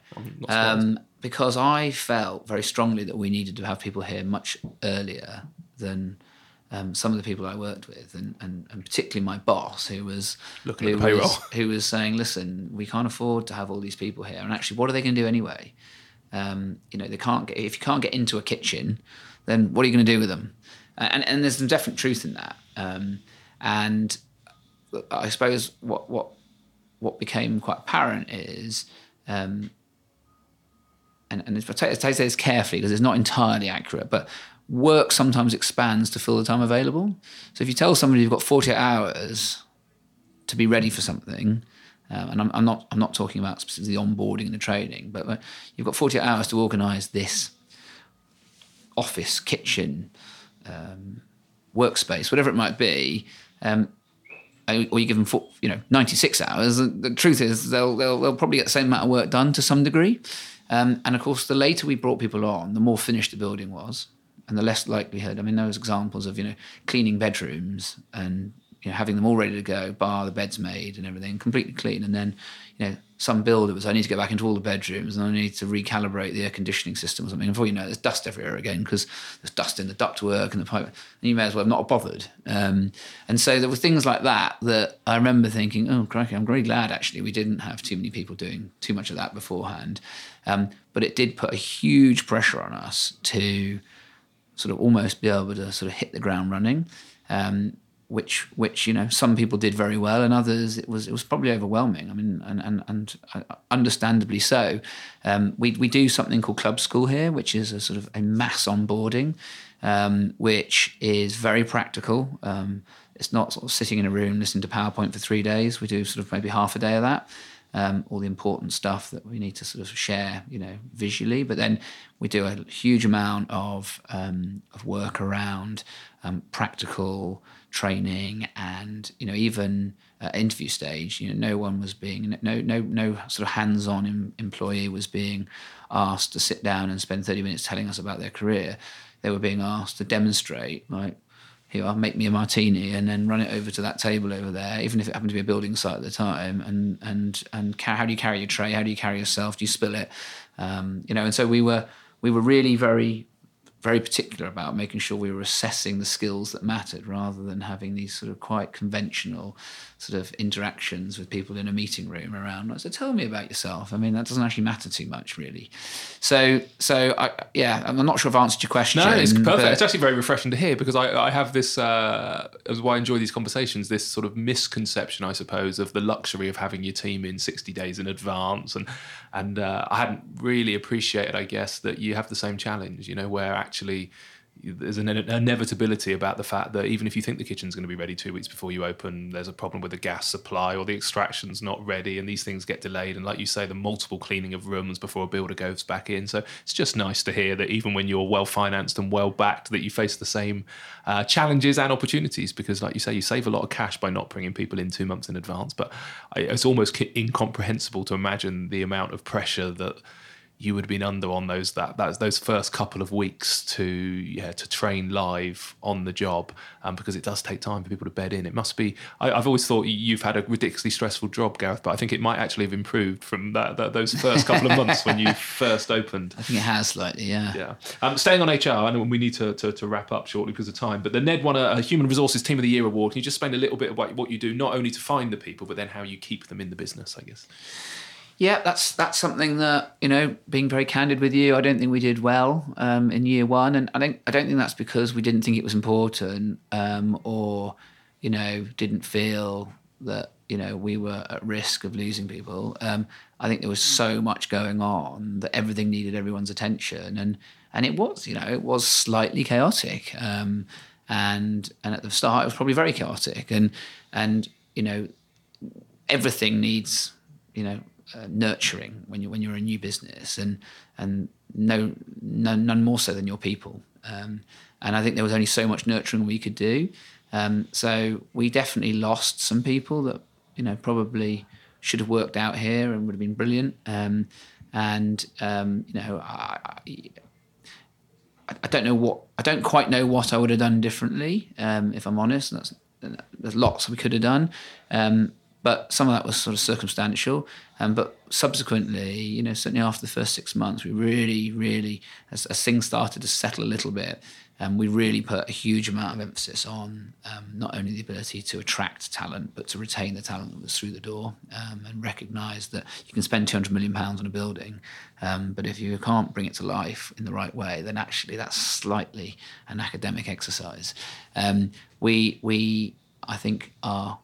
Um, because I felt very strongly that we needed to have people here much earlier than um, some of the people I worked with, and, and, and particularly my boss, who was looking who at the payroll, was, who was saying, "Listen, we can't afford to have all these people here, and actually, what are they going to do anyway? Um, you know, they can't get if you can't get into a kitchen, then what are you going to do with them?" and and there's some definite truth in that. Um, and I suppose what what what became quite apparent is, um, and and I say this carefully because it's not entirely accurate, but work sometimes expands to fill the time available. So if you tell somebody you've got 48 hours to be ready for something, um, and I'm, I'm, not I'm not talking about specifically onboarding and the training, but you've got 48 hours to organise this office, kitchen, um, workspace, whatever it might be, um, or you give them for, you know 96 hours. The truth is they'll, they'll they'll probably get the same amount of work done to some degree. Um, and of course, the later we brought people on, the more finished the building was, and the less likelihood. I mean, there was examples of you know cleaning bedrooms and you know having them all ready to go, bar the beds made and everything, completely clean, and then you know some build it was I need to go back into all the bedrooms and I need to recalibrate the air conditioning system or something. And before you know, there's dust everywhere again because there's dust in the ductwork and the pipe. And you may as well have not bothered. Um, and so there were things like that that I remember thinking, oh, crikey, I'm very glad actually we didn't have too many people doing too much of that beforehand. Um, but it did put a huge pressure on us to sort of almost be able to sort of hit the ground running. Um, which which you know some people did very well and others it was it was probably overwhelming. I mean and and, and uh, understandably so. Um, we we do something called club school here which is a sort of a mass onboarding um, which is very practical. Um, it's not sort of sitting in a room listening to powerpoint for three days. We do sort of maybe half a day of that um, all the important stuff that we need to sort of share, you know, visually. But then we do a huge amount of um, of work around um, practical training and you know even uh, interview stage you know no one was being no no no sort of hands-on em- employee was being asked to sit down and spend 30 minutes telling us about their career. They were being asked to demonstrate like here I'll make me a martini and then run it over to that table over there even if it happened to be a building site at the time and and and ca- how do you carry your tray? How do you carry yourself? Do you spill it? Um, you know and so we were we were really very very particular about making sure we were assessing the skills that mattered rather than having these sort of quite conventional sort of interactions with people in a meeting room around. So tell me about yourself. I mean, that doesn't actually matter too much, really. So, so I, yeah, I'm not sure I've answered your question. No, it's perfect. It's actually very refreshing to hear because I, I have this, uh, as why I enjoy these conversations, this sort of misconception, I suppose, of the luxury of having your team in 60 days in advance. And, and uh, I hadn't really appreciated, I guess, that you have the same challenge, you know, where actually there's an inevitability about the fact that even if you think the kitchen's going to be ready two weeks before you open, there's a problem with the gas supply or the extraction's not ready, and these things get delayed. And like you say, the multiple cleaning of rooms before a builder goes back in. So it's just nice to hear that even when you're well financed and well backed, that you face the same uh, challenges and opportunities. Because, like you say, you save a lot of cash by not bringing people in two months in advance. But it's almost incomprehensible to imagine the amount of pressure that you would have been under on those that that's those first couple of weeks to yeah to train live on the job um, because it does take time for people to bed in. It must be. I, have always thought you've had a ridiculously stressful job, Gareth, but I think it might actually have improved from that, that those first couple of months when you [laughs] first opened. I think it has slightly, yeah. Yeah. Um, staying on HR, I know we need to, to, to, wrap up shortly because of time, but the Ned won a, a, Human Resources Team of the Year award. Can you just explain a little bit about what you do, not only to find the people, but then how you keep them in the business? I guess. Yeah, that's that's something that you know. Being very candid with you, I don't think we did well um, in year one, and I don't I don't think that's because we didn't think it was important um, or you know didn't feel that you know we were at risk of losing people. Um, I think there was so much going on that everything needed everyone's attention, and and it was you know it was slightly chaotic, um, and and at the start it was probably very chaotic, and and you know everything needs you know uh, nurturing when you when you're a new business, and and no, no none more so than your people. Um, and I think there was only so much nurturing we could do. Um, so we definitely lost some people that you know probably should have worked out here and would have been brilliant. Um, and um, you know, I, I, I, don't know what I don't quite know what I would have done differently. Um, if I'm honest, there's lots we could have done. Um, but some of that was sort of circumstantial. Um, but subsequently, you know, certainly after the first six months, we really, really, as, as things started to settle a little bit, um, we really put a huge amount of emphasis on um, not only the ability to attract talent, but to retain the talent that was through the door um, and recognise that you can spend £200 million on a building, um, but if you can't bring it to life in the right way, then actually that's slightly an academic exercise. Um, we, we, I think, are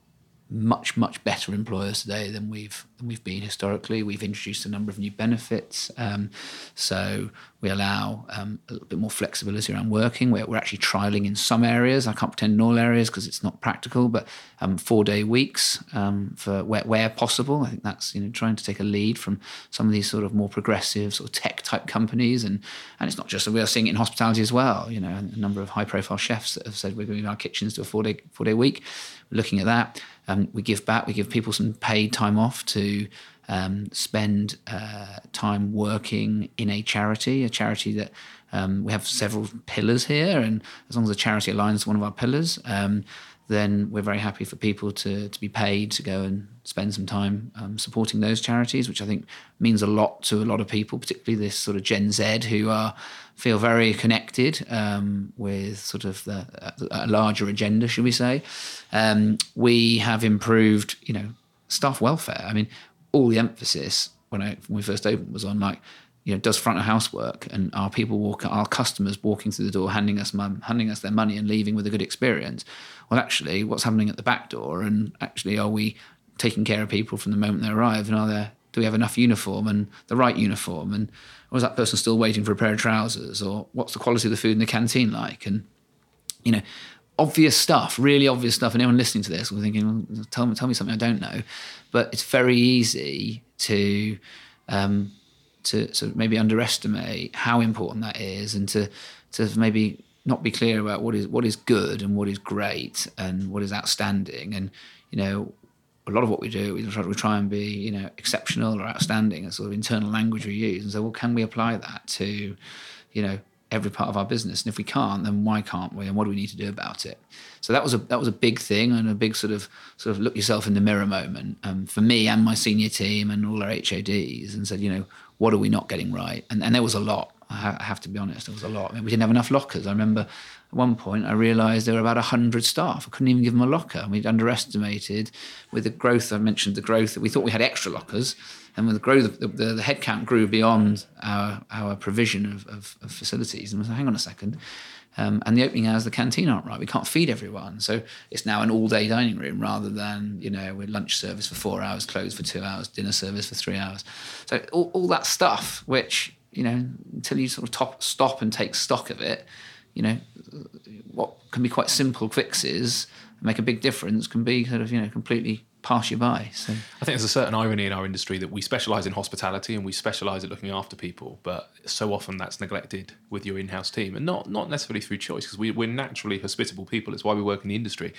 much much better employers today than we've than we've been historically. We've introduced a number of new benefits, um, so we allow um, a little bit more flexibility around working. We're, we're actually trialing in some areas. I can't pretend in all areas because it's not practical, but um, four day weeks um, for where, where, possible. I think that's you know trying to take a lead from some of these sort of more progressive sort of tech type companies, and and it's not just we are seeing it in hospitality as well. You know, a number of high profile chefs that have said we're going to our kitchens to a four day four day week. We're looking at that. Um, we give back. We give people some paid time off to um, spend uh, time working in a charity, a charity that um, we have several pillars here, and as long as the charity aligns to one of our pillars, um, then we're very happy for people to to be paid to go and spend some time um, supporting those charities, which I think means a lot to a lot of people, particularly this sort of Gen Z who are feel very connected um, with sort of the, a, larger agenda, should we say? Um, we have improved, you know, staff welfare. I mean, all the emphasis when, I, when we first opened was on like, you know, does front of house work, and our people walk, our customers walking through the door, handing us mum, handing us their money, and leaving with a good experience. Well, actually, what's happening at the back door, and actually, are we taking care of people from the moment they arrive, and are there do we have enough uniform and the right uniform and is that person still waiting for a pair of trousers or what's the quality of the food in the canteen like? And you know obvious stuff really obvious stuff. And anyone listening to this will be thinking well, tell me tell me something i don't know. But it's very easy to um, to sort of maybe underestimate how important that is and to to maybe not be clear about what is what is good and what is great and what is outstanding. And you know a lot of what we do, we try, we try and be, you know, exceptional or outstanding. It's sort of internal language we use, and so, well, can we apply that to, you know, every part of our business? And if we can't, then why can't we? And what do we need to do about it? So that was a that was a big thing and a big sort of sort of look yourself in the mirror moment um, for me and my senior team and all our HODs, and said, you know, what are we not getting right? And and there was a lot. I have to be honest, there was a lot. I mean, we didn't have enough lockers. I remember at one point, I realised there were about 100 staff. I couldn't even give them a locker. We'd underestimated with the growth, I mentioned the growth, that we thought we had extra lockers. And with the growth, the, the, the headcount grew beyond our, our provision of, of, of facilities. And we said, hang on a second. Um, and the opening hours of the canteen aren't right. We can't feed everyone. So it's now an all day dining room rather than, you know, with lunch service for four hours, closed for two hours, dinner service for three hours. So all, all that stuff, which, you know, until you sort of top, stop and take stock of it, you know, what can be quite simple fixes make a big difference can be sort of you know completely pass you by. So I think there's a certain irony in our industry that we specialise in hospitality and we specialise at looking after people, but so often that's neglected with your in-house team, and not not necessarily through choice because we, we're naturally hospitable people. It's why we work in the industry.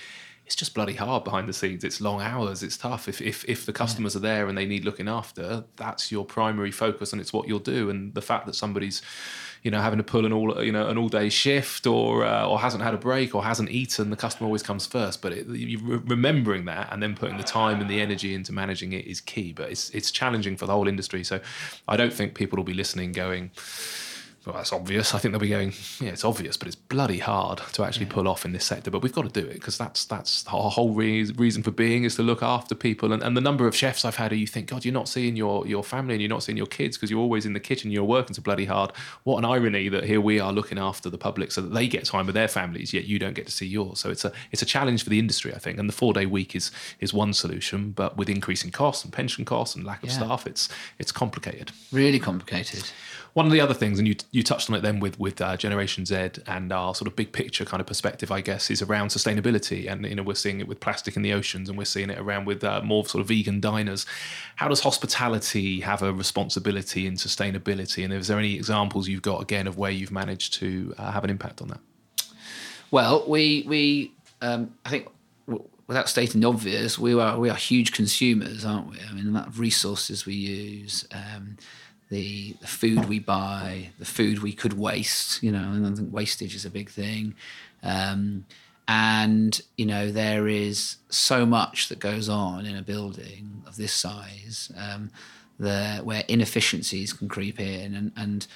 It's just bloody hard behind the scenes. It's long hours. It's tough. If if if the customers yeah. are there and they need looking after, that's your primary focus, and it's what you'll do. And the fact that somebody's you know having to pull an all you know an all day shift or uh, or hasn't had a break or hasn't eaten, the customer always comes first. But it, remembering that and then putting the time and the energy into managing it is key. But it's it's challenging for the whole industry. So I don't think people will be listening going well, that's obvious. I think they'll be going, yeah, it's obvious, but it's bloody hard to actually pull off in this sector. But we've got to do it because that's that's our whole re- reason for being is to look after people. And, and the number of chefs I've had who you think, God, you're not seeing your your family and you're not seeing your kids because you're always in the kitchen, you're working so bloody hard. What an irony that here we are looking after the public so that they get time with their families, yet you don't get to see yours. So it's a it's a challenge for the industry, I think. And the four day week is is one solution, but with increasing costs and pension costs and lack of Yeah. staff, it's it's complicated. Really complicated. One of the other things, and you you touched on it then with with uh, Generation Z and our sort of big picture kind of perspective, I guess, is around sustainability. And you know, we're seeing it with plastic in the oceans, and we're seeing it around with uh, more sort of vegan diners. How does hospitality have a responsibility in sustainability? And is there any examples you've got again of where you've managed to uh, have an impact on that? Well, we we um, I think without stating the obvious, we are we are huge consumers, aren't we? I mean, the amount of resources we use, um, the the food we buy, the food we could waste. You know, and I think wastage is a big thing. Um, and you know there is so much that goes on in a building of this size um, there where inefficiencies can creep in and, and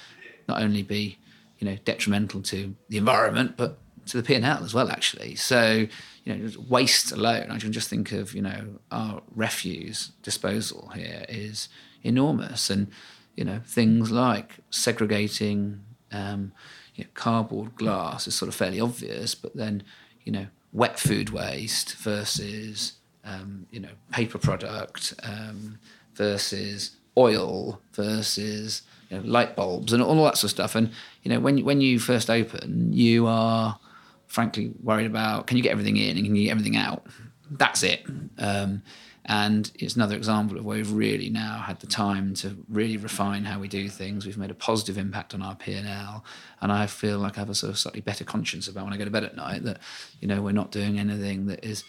not only be you know detrimental to the environment but to the P&L as well actually so you know waste alone I can just think of you know our refuse disposal here is enormous and you know things like segregating um, you know, cardboard glass is sort of fairly obvious but then you know wet food waste versus um, you know paper product um, versus oil versus you know, light bulbs and all that sort of stuff. And you know when when you first open, you are frankly worried about can you get everything in and can you get everything out. That's it. Um, and it's another example of where we've really now had the time to really refine how we do things. We've made a positive impact on our P and L, and I feel like I have a sort of slightly better conscience about when I go to bed at night that you know we're not doing anything that is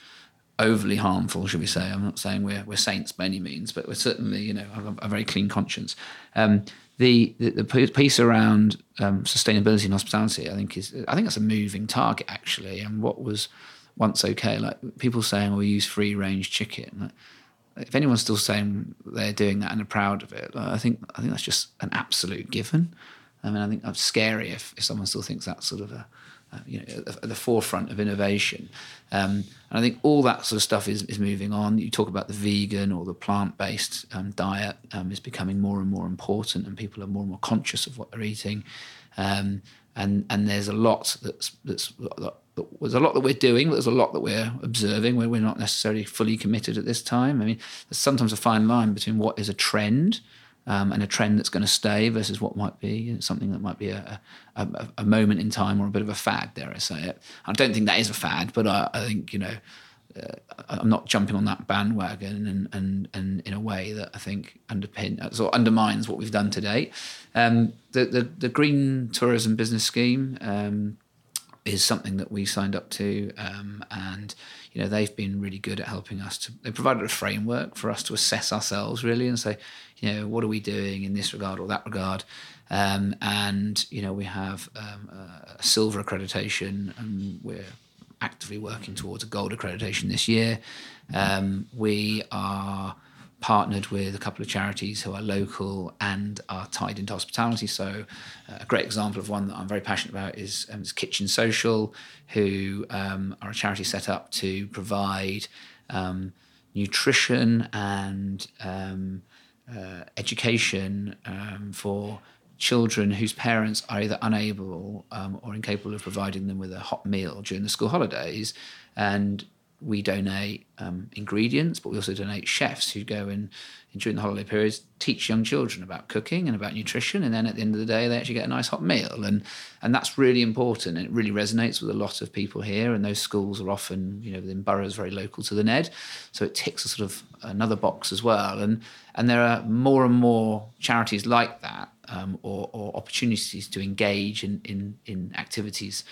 overly harmful, should we say? I'm not saying we're we're saints by any means, but we're certainly you know have a, a very clean conscience. Um, the, the the piece around um, sustainability and hospitality, I think is I think that's a moving target actually, and what was once okay, like people saying, "Oh, we use free range chicken." Like, if anyone's still saying they're doing that and are proud of it, like, I think I think that's just an absolute given. I mean, I think it's scary if, if someone still thinks that's sort of a, uh, you know, at, at the forefront of innovation. Um, and I think all that sort of stuff is, is moving on. You talk about the vegan or the plant based um, diet um, is becoming more and more important, and people are more and more conscious of what they're eating. Um, and and there's a lot that's that's there's a lot that we're doing, there's a lot that we're observing where we're not necessarily fully committed at this time. I mean, there's sometimes a fine line between what is a trend um, and a trend that's going to stay versus what might be something that might be a, a, a, moment in time or a bit of a fad, dare I say it. I don't think that is a fad, but I, I think, you know, uh, I'm not jumping on that bandwagon and, and, and in a way that I think underpin sort of undermines what we've done to date. Um, the, the, the Green Tourism Business Scheme um, is something that we signed up to, um, and you know they've been really good at helping us to. They provided a framework for us to assess ourselves really and say, you know, what are we doing in this regard or that regard, um, and you know we have um, a silver accreditation, and we're actively working towards a gold accreditation this year. Um, we are partnered with a couple of charities who are local and are tied into hospitality. So, uh, a great example of one that I'm very passionate about is, um, is Kitchen Social, who um, are a charity set up to provide um, nutrition and um, uh, education um, for children whose parents are either unable um, or incapable of providing them with a hot meal during the school holidays. And we donate um, ingredients, but we also donate chefs who go and, during the holiday periods teach young children about cooking and about nutrition, and then at the end of the day they actually get a nice hot meal, and and that's really important. And it really resonates with a lot of people here, and those schools are often you know within boroughs very local to the Ned, so it ticks a sort of another box as well. And and there are more and more charities like that, um, or, or opportunities to engage in in in activities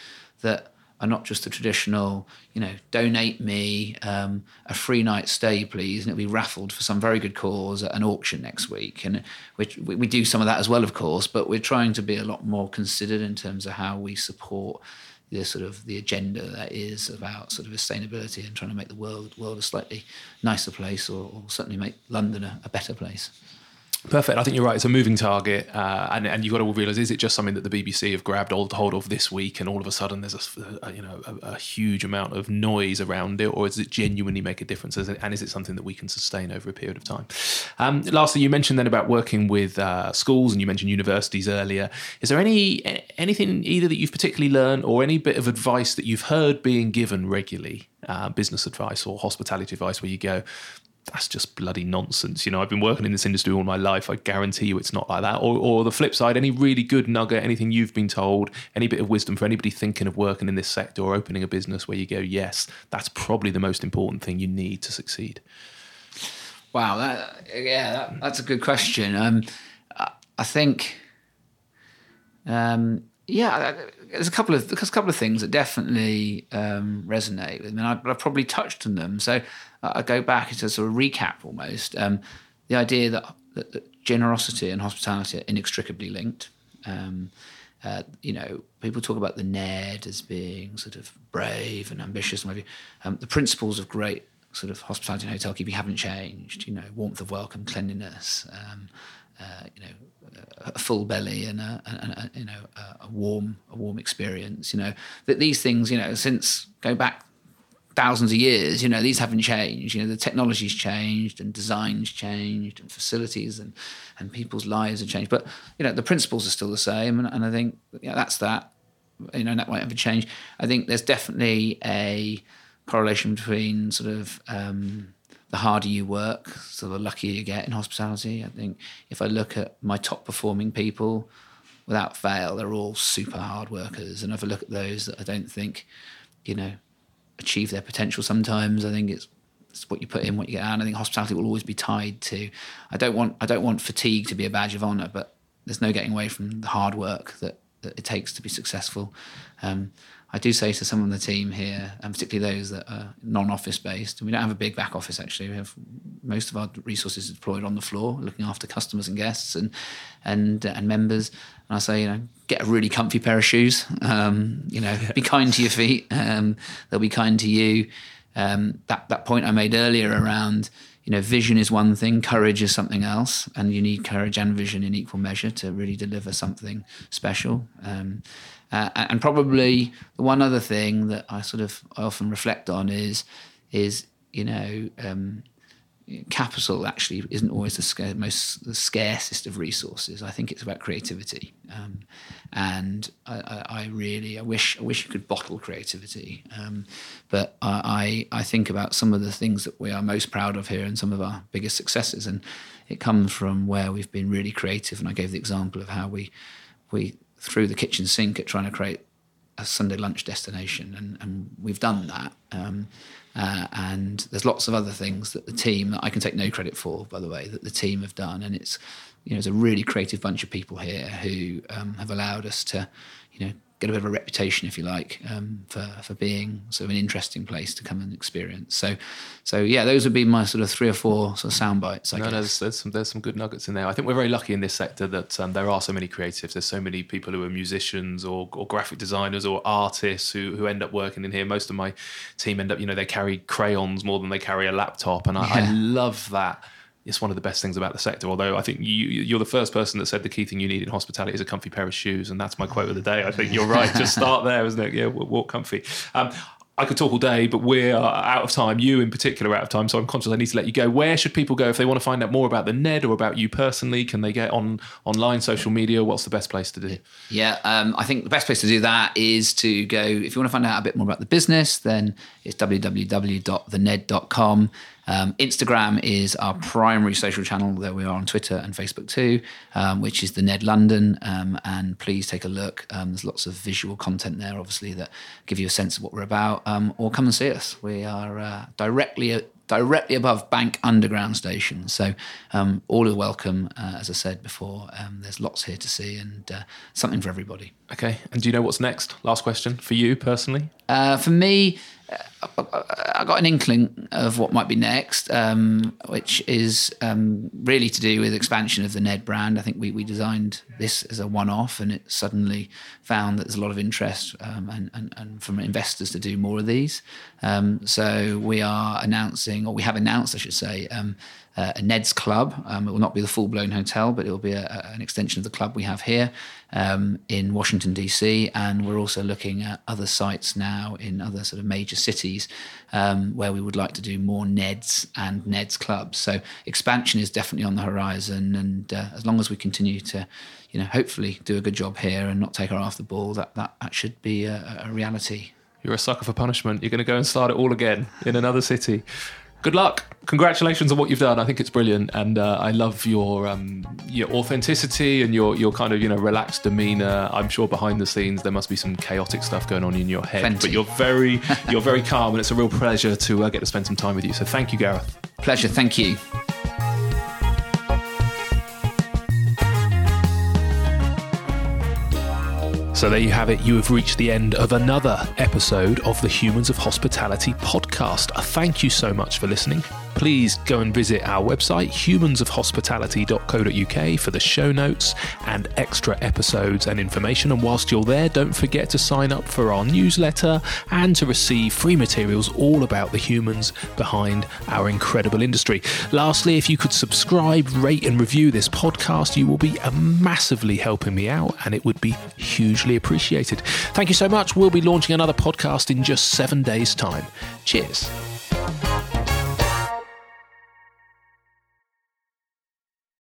that are not just the traditional, you know, donate me um, a free night stay, please, and it'll be raffled for some very good cause at an auction next week. And we, we do some of that as well, of course, but we're trying to be a lot more considered in terms of how we support the sort of the agenda that is about sort of sustainability and trying to make the world world a slightly nicer place, or, or certainly make London a, a better place. Perfect. I think you're right. It's a moving target, uh, and and you've got to realise: is it just something that the BBC have grabbed all hold of this week, and all of a sudden there's a, a you know a, a, huge amount of noise around it, or does it genuinely make a difference? And is it something that we can sustain over a period of time? Um, lastly, you mentioned then about working with uh, schools, and you mentioned universities earlier. Is there any anything either that you've particularly learned, or any bit of advice that you've heard being given regularly, uh, business advice or hospitality advice, where you go? That's just bloody nonsense. You know, I've been working in this industry all my life. I guarantee you it's not like that. Or, or the flip side, any really good nugget, anything you've been told, any bit of wisdom for anybody thinking of working in this sector or opening a business where you go, yes, that's probably the most important thing you need to succeed. Wow, that, yeah, that, that's a good question. Um, I think, um, yeah, there's a couple of there's a couple of things that definitely um, resonate with me. And I, have probably touched on them. So I go back to sort of recap almost um, the idea that, that, that, generosity and hospitality are inextricably linked. Um, uh, you know, people talk about the Ned as being sort of brave and ambitious, and um, the principles of great sort of hospitality and hotel keeping haven't changed. You know, warmth of welcome, cleanliness, um, uh, you know, a full belly and a, and a, you know a warm a warm experience. You know that these things, you know, since go back thousands of years, you know, these haven't changed. You know, the technology's changed and designs changed and facilities and, and people's lives have changed. But, you know, the principles are still the same. And, and I think know, that's that. You know, that won't ever change. I think there's definitely a correlation between sort of um, the harder you work, so the luckier you get in hospitality. I think if I look at my top performing people, without fail, they're all super hard workers. And if I look at those that I don't think, you know, achieve their potential sometimes. I think it's, it's what you put in, what you get out. And I think hospitality will always be tied to. I don't want I don't want fatigue to be a badge of honour, but there's no getting away from the hard work that, that it takes to be successful. Um, I do say to some of the team here, and particularly those that are non-office based, and we don't have a big back office actually. We have most of our resources deployed on the floor, looking after customers and guests and and and members. And I say, you know, get a really comfy pair of shoes. Um, you know, be kind to your feet. Um, they'll be kind to you. Um, that that point I made earlier around you know, vision is one thing, courage is something else, and you need courage and vision in equal measure to really deliver something special. Um, uh, and probably the one other thing that I sort of I often reflect on is is you know um, capital actually isn't always the most the scarcest of resources. I think it's about creativity, um, and I, I, I, really I wish I wish you could bottle creativity, um, but I, I think about some of the things that we are most proud of here and some of our biggest successes, and it comes from where we've been really creative. And I gave the example of how we we threw the kitchen sink at trying to create a Sunday lunch destination, and, and we've done that. Um, uh, and there's lots of other things that the team that I can take no credit for, by the way, that the team have done, and it's you know, it's a really creative bunch of people here who um, have allowed us to, you know, get a bit of a reputation, if you like, um, for for being sort of an interesting place to come and experience. So, so yeah, those would be my sort of three or four sort of sound bites. I no, there's, there's some there's some good nuggets in there. I think we're very lucky in this sector that um, there are so many creatives. There's so many people who are musicians or, or graphic designers or artists who who end up working in here. Most of my team end up, you know, they carry crayons more than they carry a laptop, and I, yeah. I love that it's one of the best things about the sector. Although I think you, you're the first person that said the key thing you need in hospitality is a comfy pair of shoes, and that's my quote of the day. I think you're right. Just [laughs] start there, isn't it? Yeah, walk comfy. Um, I could talk all day, but we're out of time. You, in particular, are out of time. So I'm conscious I need to let you go. Where should people go if they want to find out more about the Ned or about you personally? Can they get on online, social media? What's the best place to do? Yeah, um, I think the best place to do that is to go. If you want to find out a bit more about the business, then it's www.thened.com. Um, Instagram is our primary social channel. though we are on Twitter and Facebook too, um, which is the Ned London. Um, and please take a look. Um, there's lots of visual content there, obviously, that give you a sense of what we're about. Um, or come and see us. We are uh, directly directly above Bank Underground Station. So um, all are welcome. Uh, as I said before, um, there's lots here to see and uh, something for everybody. Okay. And do you know what's next? Last question for you personally. Uh, for me, I got an inkling of what might be next, um, which is um, really to do with expansion of the Ned brand. I think we, we designed this as a one off, and it suddenly found that there's a lot of interest um, and, and, and, from investors to do more of these. Um, so we are announcing, or we have announced, I should say, um, a Ned's Club. Um, it will not be the full blown hotel, but it will be a, a, an extension of the club we have here um, in Washington, D.C. And we're also looking at other sites now in other sort of major cities um, where we would like to do more Neds and Neds clubs. So expansion is definitely on the horizon. And uh, as long as we continue to, you know, hopefully do a good job here and not take our off the ball, that, that, that should be a, a reality. You're a sucker for punishment. You're going to go and start it all again in another city good luck. Congratulations on what you've done. I think it's brilliant, and uh, I love your um, your authenticity and your your kind of you know relaxed demeanor. I'm sure behind the scenes there must be some chaotic stuff going on in your head, Plenty. but you're very [laughs] you're very calm, and it's a real pleasure to uh, get to spend some time with you. So thank you, Gareth. Pleasure. Thank you. So there you have it. You have reached the end of another episode of the Humans of Hospitality podcast. Thank you so much for listening please go and visit our website, humansofhospitality.co.uk, for the show notes and extra episodes and information. And whilst you're there, don't forget to sign up for our newsletter and to receive free materials all about the humans behind our incredible industry. Lastly, if you could subscribe, rate, and review this podcast, you will be massively helping me out and it would be hugely appreciated. Thank you so much. We'll be launching another podcast in just seven days' time. Cheers.